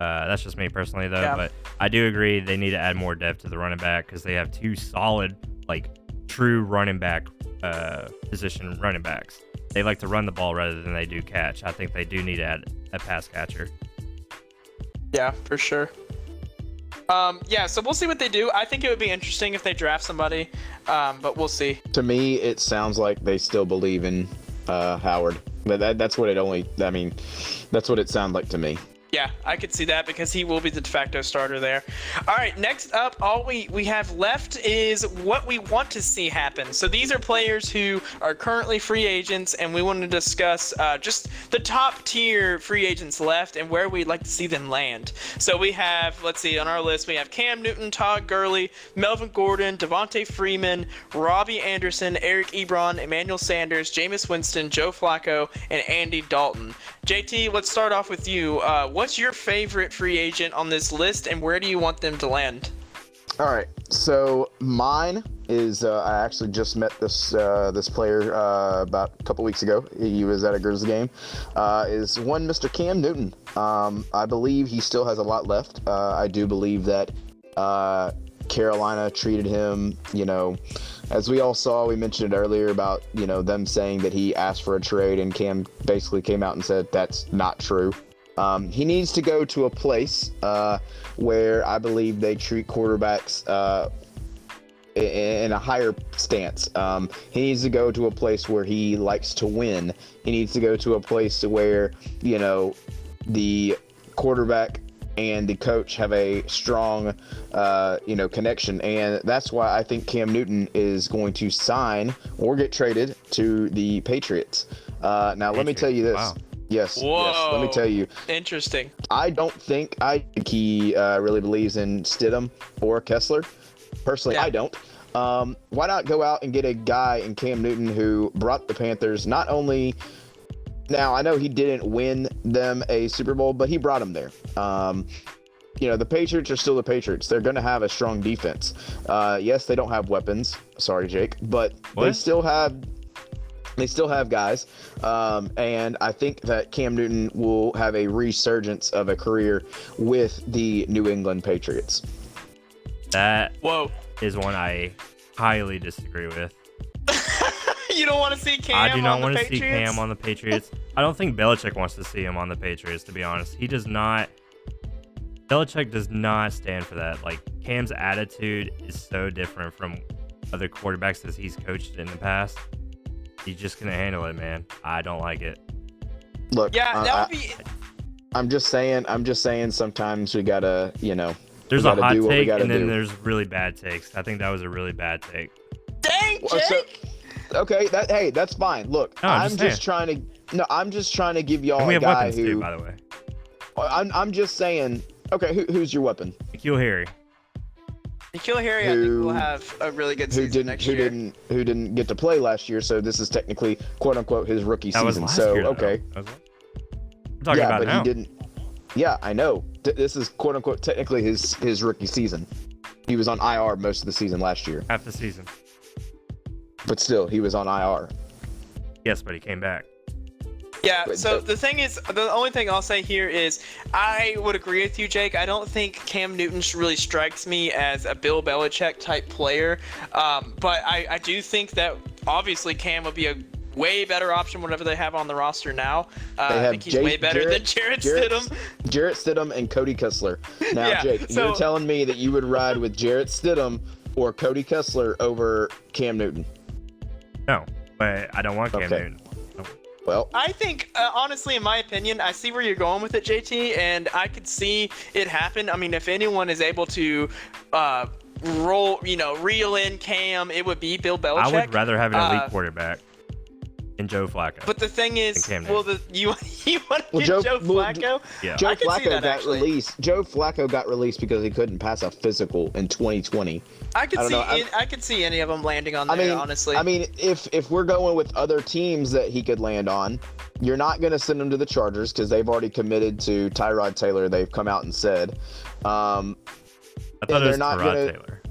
Uh, that's just me personally, though. Yeah. But I do agree they need to add more depth to the running back because they have two solid, like, true running back uh, position running backs. They like to run the ball rather than they do catch. I think they do need to add a pass catcher. Yeah, for sure. Um, yeah, so we'll see what they do. I think it would be interesting if they draft somebody, um, but we'll see. To me, it sounds like they still believe in uh, Howard. But that, that's what it only. I mean, that's what it sounded like to me. Yeah, I could see that because he will be the de facto starter there. All right, next up, all we, we have left is what we want to see happen. So these are players who are currently free agents, and we want to discuss uh, just the top tier free agents left and where we'd like to see them land. So we have, let's see, on our list, we have Cam Newton, Todd Gurley, Melvin Gordon, Devonta Freeman, Robbie Anderson, Eric Ebron, Emmanuel Sanders, Jameis Winston, Joe Flacco, and Andy Dalton. JT, let's start off with you. Uh, what's your favorite free agent on this list, and where do you want them to land? All right, so mine is uh, I actually just met this uh, this player uh, about a couple weeks ago. He was at a Grizzlies game. Uh, is one Mr. Cam Newton. Um, I believe he still has a lot left. Uh, I do believe that uh, Carolina treated him, you know, as we all saw, we mentioned it earlier about, you know, them saying that he asked for a trade and Cam basically came out and said that's not true. Um, he needs to go to a place uh, where I believe they treat quarterbacks uh, in a higher stance. Um, he needs to go to a place where he likes to win. He needs to go to a place where you know the quarterback and the coach have a strong, uh, you know, connection, and that's why I think Cam Newton is going to sign or get traded to the Patriots. Uh, now, Patriots. let me tell you this. Wow. Yes, Whoa. yes. Let me tell you. Interesting. I don't think I think he uh, really believes in Stidham or Kessler. Personally, yeah. I don't. Um, why not go out and get a guy in Cam Newton who brought the Panthers not only now, I know he didn't win them a Super Bowl, but he brought them there. Um, you know, the Patriots are still the Patriots. They're going to have a strong defense. Uh, yes, they don't have weapons. Sorry, Jake, but what? they still have they still have guys, um, and I think that Cam Newton will have a resurgence of a career with the New England Patriots. That whoa is one I highly disagree with. you don't want to see Cam. I do not want to see Cam on the Patriots. I don't think Belichick wants to see him on the Patriots. To be honest, he does not. Belichick does not stand for that. Like Cam's attitude is so different from other quarterbacks that he's coached in the past. He's just gonna handle it, man. I don't like it. Look, yeah, uh, that would be. I'm just saying. I'm just saying. Sometimes we gotta, you know. There's a hot take, and then do. there's really bad takes. I think that was a really bad take. Dang, Jake. Well, so, okay, that hey, that's fine. Look, no, I'm, just, I'm just, trying to. No, I'm just trying to give y'all we a guy who. Too, by the way. I'm, I'm just saying. Okay, who, who's your weapon? N'Keal Harry. N'Keal Harry, who, I think, will have a really good season who didn't, next who year. didn't, who didn't get to play last year, so this is technically quote unquote his rookie that season. so year, okay. I'm talking yeah, about but now. he didn't. Yeah, I know. This is quote unquote technically his his rookie season. He was on IR most of the season last year. Half the season. But still, he was on IR. Yes, but he came back. Yeah, so the thing is, the only thing I'll say here is I would agree with you, Jake. I don't think Cam Newton really strikes me as a Bill Belichick type player, um, but I, I do think that obviously Cam would be a way better option whatever they have on the roster now. Uh, I think he's Jake, way better Jarrett, than Jarrett, Jarrett Stidham. Jarrett Stidham and Cody Kessler. Now, yeah, Jake, so, you're telling me that you would ride with Jarrett Stidham or Cody Kessler over Cam Newton? No, but I don't want Cam okay. Newton. Well, I think, uh, honestly, in my opinion, I see where you're going with it, JT, and I could see it happen. I mean, if anyone is able to uh, roll, you know, reel in Cam, it would be Bill Belichick. I would rather have an elite uh, quarterback and Joe Flacco. But the thing is, well, the you you want to well, Joe, Joe Flacco? Well, yeah. Joe Flacco got actually. released. Joe Flacco got released because he couldn't pass a physical in 2020. I could I see in, I could see any of them landing on there. I mean, honestly. I mean, if if we're going with other teams that he could land on, you're not going to send him to the Chargers because they've already committed to Tyrod Taylor. They've come out and said. Um, I thought it was not Tyrod gonna, Taylor.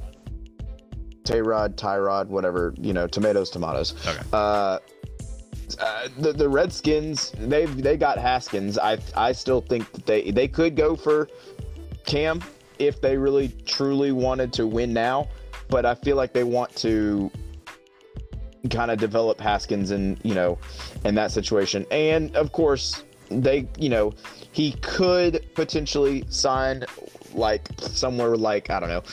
Tayrod, Tyrod, whatever, you know, tomatoes, tomatoes. Okay. Uh, uh, the the Redskins they they got Haskins. I I still think that they they could go for Cam if they really truly wanted to win now, but I feel like they want to kind of develop Haskins and you know in that situation. And of course they you know he could potentially sign like somewhere like I don't know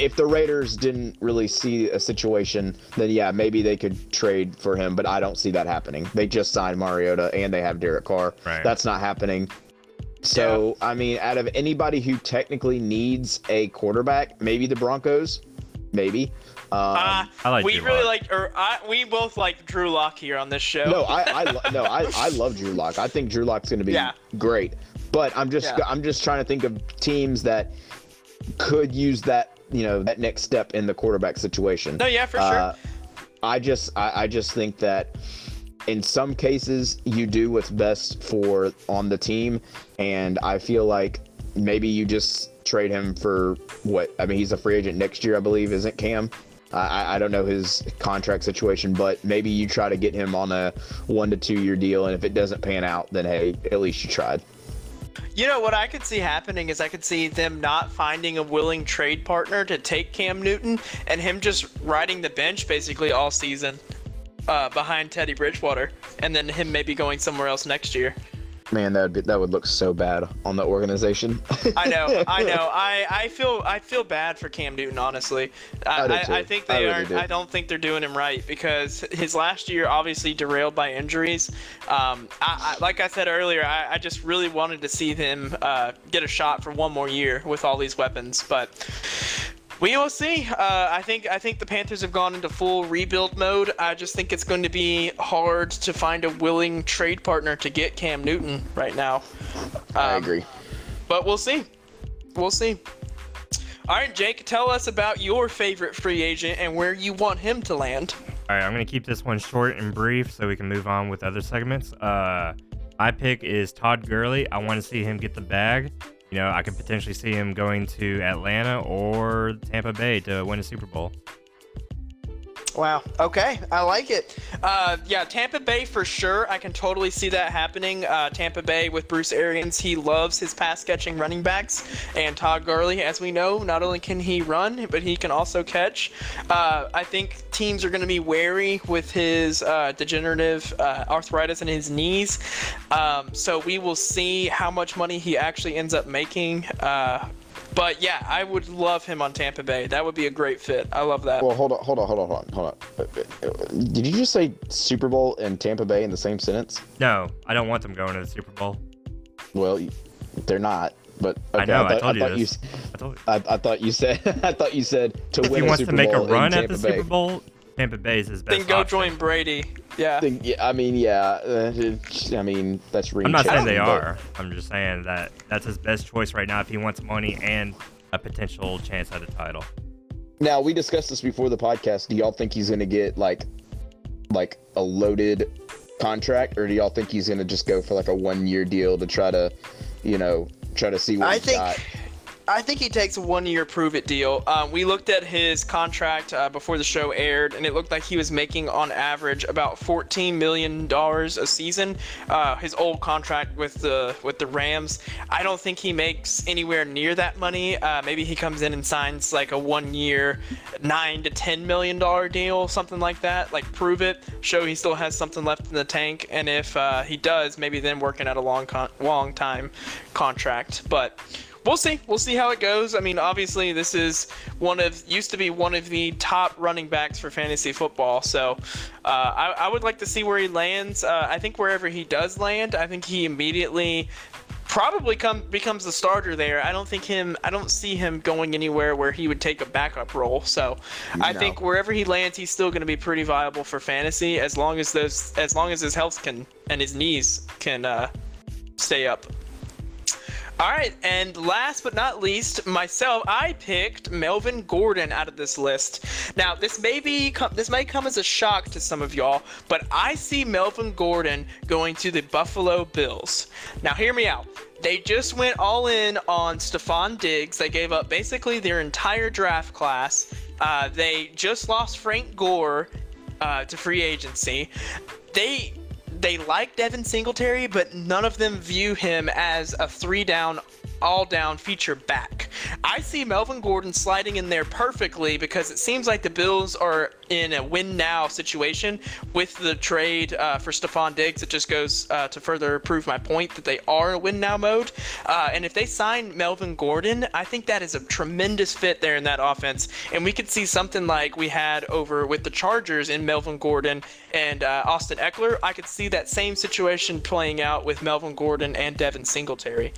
if the Raiders didn't really see a situation, then yeah, maybe they could trade for him, but I don't see that happening. They just signed Mariota and they have Derek Carr. Right. That's not happening. So, yeah. I mean, out of anybody who technically needs a quarterback, maybe the Broncos, maybe. Um, uh, I like we Drew really Lock. like, or I, we both like Drew Lock here on this show. No, I, I lo- no, I, I love Drew Lock. I think Drew Lock's going to be yeah. great. But I'm just, yeah. I'm just trying to think of teams that could use that you know that next step in the quarterback situation. No, yeah, for uh, sure. I just I, I just think that in some cases you do what's best for on the team, and I feel like maybe you just trade him for what I mean. He's a free agent next year, I believe, isn't Cam? I, I don't know his contract situation, but maybe you try to get him on a one to two year deal, and if it doesn't pan out, then hey, at least you tried. You know what I could see happening is I could see them not finding a willing trade partner to take Cam Newton and him just riding the bench basically all season uh, behind Teddy Bridgewater, and then him maybe going somewhere else next year. Man, that would be, that would look so bad on the organization. I know, I know. I, I feel I feel bad for Cam Newton. Honestly, I, I, I, I think they really aren't. do. I don't think they're doing him right because his last year obviously derailed by injuries. Um, I, I, like I said earlier, I, I just really wanted to see him uh, get a shot for one more year with all these weapons, but we will see. Uh, I think I think the Panthers have gone into full rebuild mode. I just think it's going to be hard to find a willing trade partner to get Cam Newton right now. I Um, agree. But we'll see. We'll see. All right, Jake, tell us about your favorite free agent and where you want him to land. All right, I'm gonna keep this one short and brief so we can move on with other segments. Uh, my pick is Todd Gurley. I want to see him get the bag. You know, I could potentially see him going to Atlanta or Tampa Bay to win a Super Bowl. Wow. Okay, I like it. Uh, yeah, Tampa Bay for sure. I can totally see that happening. Uh, Tampa Bay with Bruce Arians, he loves his pass catching running backs, and Todd Gurley, as we know, not only can he run, but he can also catch. Uh, I think teams are going to be wary with his uh, degenerative uh, arthritis in his knees. Um, so we will see how much money he actually ends up making. Uh, but yeah, I would love him on Tampa Bay. That would be a great fit. I love that. Well, hold on, hold on, hold on, hold on, hold on. Did you just say Super Bowl and Tampa Bay in the same sentence? No, I don't want them going to the Super Bowl. Well, they're not. But okay, I know. I, thought, told you thought this. I told I, I thought you said. I thought you said to if win he a wants Super to make Bowl a run at the Tampa Bay. Super Bowl, Tampa Bay is his best. then go option. join Brady. Yeah. Then, yeah, I mean, yeah. Uh, I mean, that's I'm not saying they but- are. I'm just saying that that's his best choice right now if he wants money and a potential chance at a title. Now we discussed this before the podcast. Do y'all think he's gonna get like, like a loaded contract, or do y'all think he's gonna just go for like a one-year deal to try to, you know, try to see what I he's think got? I think he takes a one-year prove-it deal. Um, we looked at his contract uh, before the show aired, and it looked like he was making on average about 14 million dollars a season. Uh, his old contract with the with the Rams. I don't think he makes anywhere near that money. Uh, maybe he comes in and signs like a one-year, nine to 10 million dollar deal, something like that. Like prove it, show he still has something left in the tank, and if uh, he does, maybe then working out a long con- long time contract. But we'll see. We'll see how it goes. I mean, obviously, this is one of used to be one of the top running backs for fantasy football. So, uh, I, I would like to see where he lands. Uh, I think wherever he does land, I think he immediately probably come becomes the starter there. I don't think him. I don't see him going anywhere where he would take a backup role. So, I think wherever he lands, he's still going to be pretty viable for fantasy as long as those as long as his health can and his knees can uh, stay up. All right, and last but not least, myself, I picked Melvin Gordon out of this list. Now, this may be this may come as a shock to some of y'all, but I see Melvin Gordon going to the Buffalo Bills. Now, hear me out. They just went all in on Stefon Diggs. They gave up basically their entire draft class. Uh, they just lost Frank Gore uh, to free agency. They they like Devin Singletary, but none of them view him as a three down, all down feature back. I see Melvin Gordon sliding in there perfectly because it seems like the Bills are in a win now situation with the trade uh, for Stefon Diggs. It just goes uh, to further prove my point that they are in a win now mode. Uh, and if they sign Melvin Gordon, I think that is a tremendous fit there in that offense. And we could see something like we had over with the Chargers in Melvin Gordon and uh, Austin Ekeler. I could see that same situation playing out with Melvin Gordon and Devin Singletary.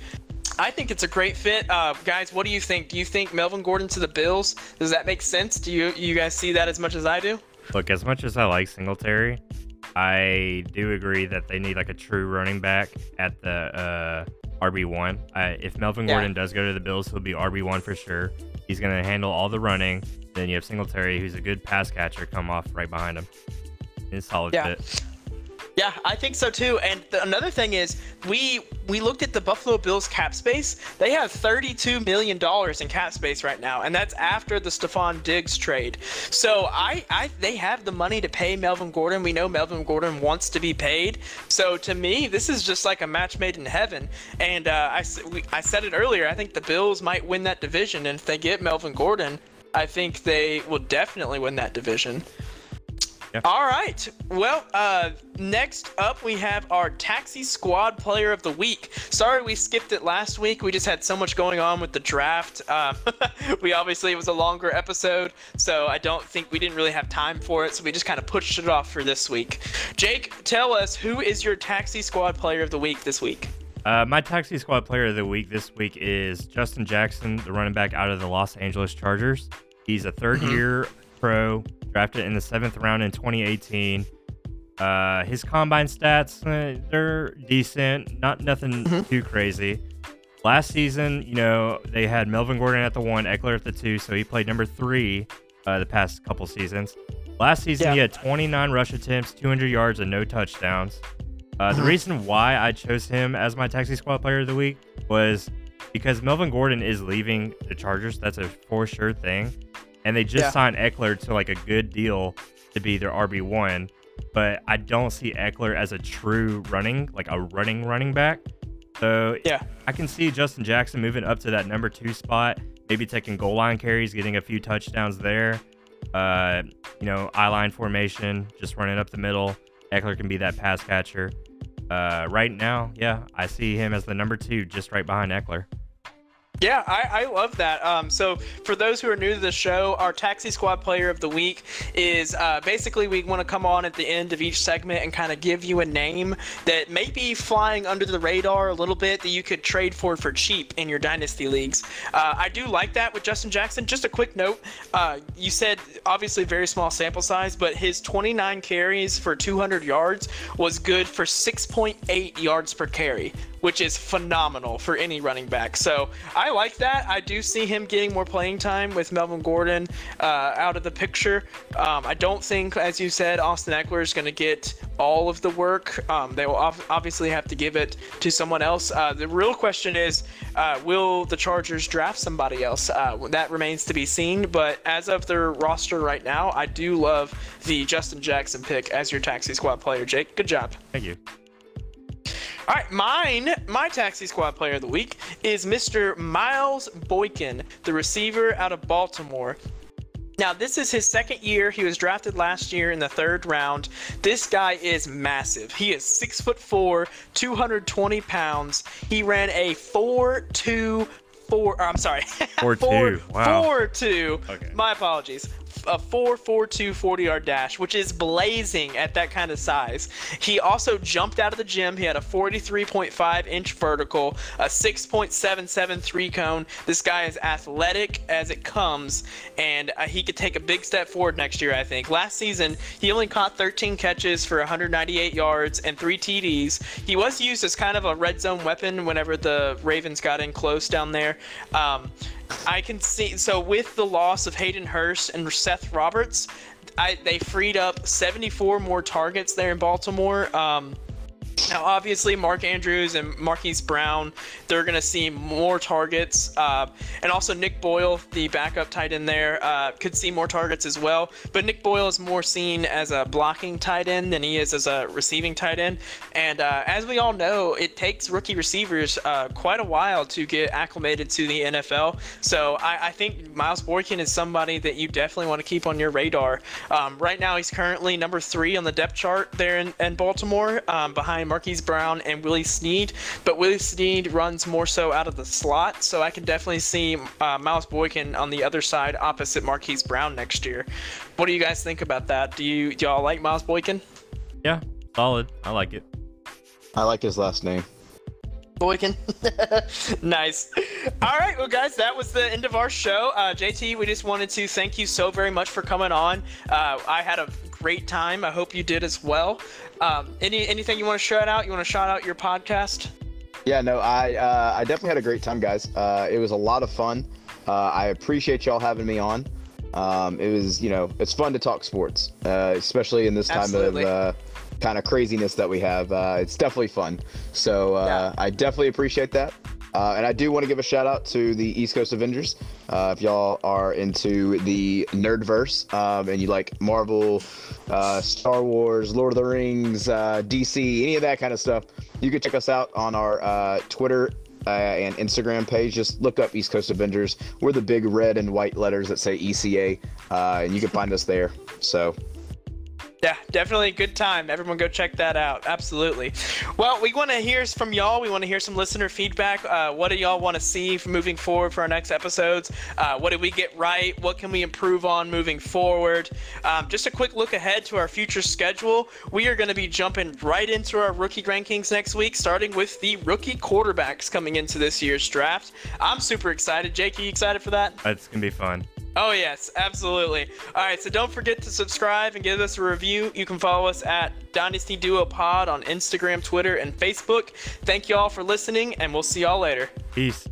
I think it's a great fit, uh, guys. What do you think? Do you think Melvin Gordon to the Bills? Does that make sense? Do you you guys see that as much as I do? Look, as much as I like Singletary, I do agree that they need like a true running back at the uh, RB one. If Melvin Yeah. Gordon does go to the Bills, he'll be RB one for sure. He's gonna handle all the running. Then you have Singletary, who's a good pass catcher, come off right behind him. It's a solid Yeah. fit. Yeah, I think so too. And the, another thing is, we we looked at the Buffalo Bills cap space. They have 32 million dollars in cap space right now, and that's after the Stefon Diggs trade. So I, I they have the money to pay Melvin Gordon. We know Melvin Gordon wants to be paid. So to me, this is just like a match made in heaven. And uh, I we, I said it earlier. I think the Bills might win that division, and if they get Melvin Gordon, I think they will definitely win that division. Yeah. All right. Well, uh, next up we have our Taxi Squad Player of the Week. Sorry we skipped it last week. We just had so much going on with the draft. Uh, we obviously it was a longer episode, so I don't think we didn't really have time for it. So we just kind of pushed it off for this week. Jake, tell us who is your Taxi Squad Player of the Week this week. Uh, my Taxi Squad Player of the Week this week is Justin Jackson, the running back out of the Los Angeles Chargers. He's a third mm-hmm. year pro drafted in the seventh round in 2018. Uh, his combine stats, uh, they're decent, not nothing mm-hmm. too crazy. Last season, you know, they had Melvin Gordon at the one, Ekeler at the two, so he played number three uh, the past couple seasons. Last season, yeah. he had 29 rush attempts, 200 yards, and no touchdowns. Uh, the mm-hmm. reason why I chose him as my taxi squad player of the week was because Melvin Gordon is leaving the Chargers. That's a for sure thing and they just yeah. signed Ekeler to like a good deal to be their RB one. But I don't see Ekeler as a true running, like a running running back. So yeah, I can see Justin Jackson moving up to that number two spot, maybe taking goal line carries, getting a few touchdowns there. Uh, you know, eye line formation, just running up the middle. Ekeler can be that pass catcher. Uh, right now, yeah, I see him as the number two, just right behind Ekeler. Yeah, I, I love that. Um, so, for those who are new to the show, our Taxi Squad Player of the Week is uh, basically we want to come on at the end of each segment and kind of give you a name that may be flying under the radar a little bit that you could trade for for cheap in your Dynasty leagues. Uh, I do like that with Justin Jackson. Just a quick note uh, you said obviously very small sample size, but his 29 carries for 200 yards was good for 6.8 yards per carry which is phenomenal for any running back. So I like that. I do see him getting more playing time with Melvin Gordon uh, out of the picture. Um, I don't think, as you said, Austin Ekeler is going to get all of the work. Um, they will obviously have to give it to someone else. Uh, the real question is, uh, will the Chargers draft somebody else? Uh, that remains to be seen. But as of their roster right now, I do love the Justin Jackson pick as your taxi squad player. Jake, good job. Thank you. All right, mine, my taxi squad player of the week is Mr. Miles Boykin, the receiver out of Baltimore. Now, this is his second year. He was drafted last year in the third round. This guy is massive. He is six foot four, 220 pounds. He ran a four two four. I'm sorry, four, four two. Wow. Four two. Okay. My apologies a 4.42 40 yard dash, which is blazing at that kind of size. He also jumped out of the gym. He had a 43.5 inch vertical, a 6.77 three cone. This guy is athletic as it comes, and uh, he could take a big step forward next year, I think. Last season, he only caught 13 catches for 198 yards and three TDs. He was used as kind of a red zone weapon whenever the Ravens got in close down there. Um, I can see so with the loss of Hayden Hurst and Seth Roberts, I, they freed up 74 more targets there in Baltimore. Um, now, obviously, Mark Andrews and Marquise Brown, they're going to see more targets. Uh, and also, Nick Boyle, the backup tight end there, uh, could see more targets as well. But Nick Boyle is more seen as a blocking tight end than he is as a receiving tight end. And uh, as we all know, it takes rookie receivers uh, quite a while to get acclimated to the NFL. So I, I, think Miles Boykin is somebody that you definitely want to keep on your radar. Um, right now, he's currently number three on the depth chart there in, in Baltimore, um, behind Marquise Brown and Willie Snead, but Willie Snead runs more so out of the slot, so I can definitely see uh, Miles Boykin on the other side opposite Marquise Brown next year. What do you guys think about that? Do you do y'all like Miles Boykin? Yeah, solid. I like it. I like his last name. Boykin. nice. All right, well, guys, that was the end of our show. Uh, JT, we just wanted to thank you so very much for coming on. Uh, I had a great time. I hope you did as well. Um, any anything you want to shout out? You want to shout out your podcast? Yeah, no, I uh, I definitely had a great time, guys. Uh, it was a lot of fun. Uh, I appreciate y'all having me on. Um, it was, you know, it's fun to talk sports, uh, especially in this time Absolutely. of uh, kind of craziness that we have. Uh, it's definitely fun. So uh, yeah. I definitely appreciate that. Uh, and I do want to give a shout out to the East Coast Avengers. Uh, if y'all are into the nerdverse um, and you like Marvel, uh, Star Wars, Lord of the Rings, uh, DC, any of that kind of stuff, you can check us out on our uh, Twitter uh, and Instagram page. Just look up East Coast Avengers. We're the big red and white letters that say ECA, and you can find us there. So yeah, definitely a good time. Everyone go check that out. Absolutely. Well, we want to hear from y'all. We want to hear some listener feedback. Uh, what do y'all want to see moving forward for our next episodes? Uh, what did we get right? What can we improve on moving forward? Um, just a quick look ahead to our future schedule. We are going to be jumping right into our rookie rankings next week, starting with the rookie quarterbacks coming into this year's draft. I'm super excited. Jake, you excited for that? It's going to be fun. Oh, yes, absolutely. All right, so don't forget to subscribe and give us a review. You can follow us at Dynasty Duo Pod on Instagram, Twitter, and Facebook. Thank you all for listening, and we'll see y'all later. Peace.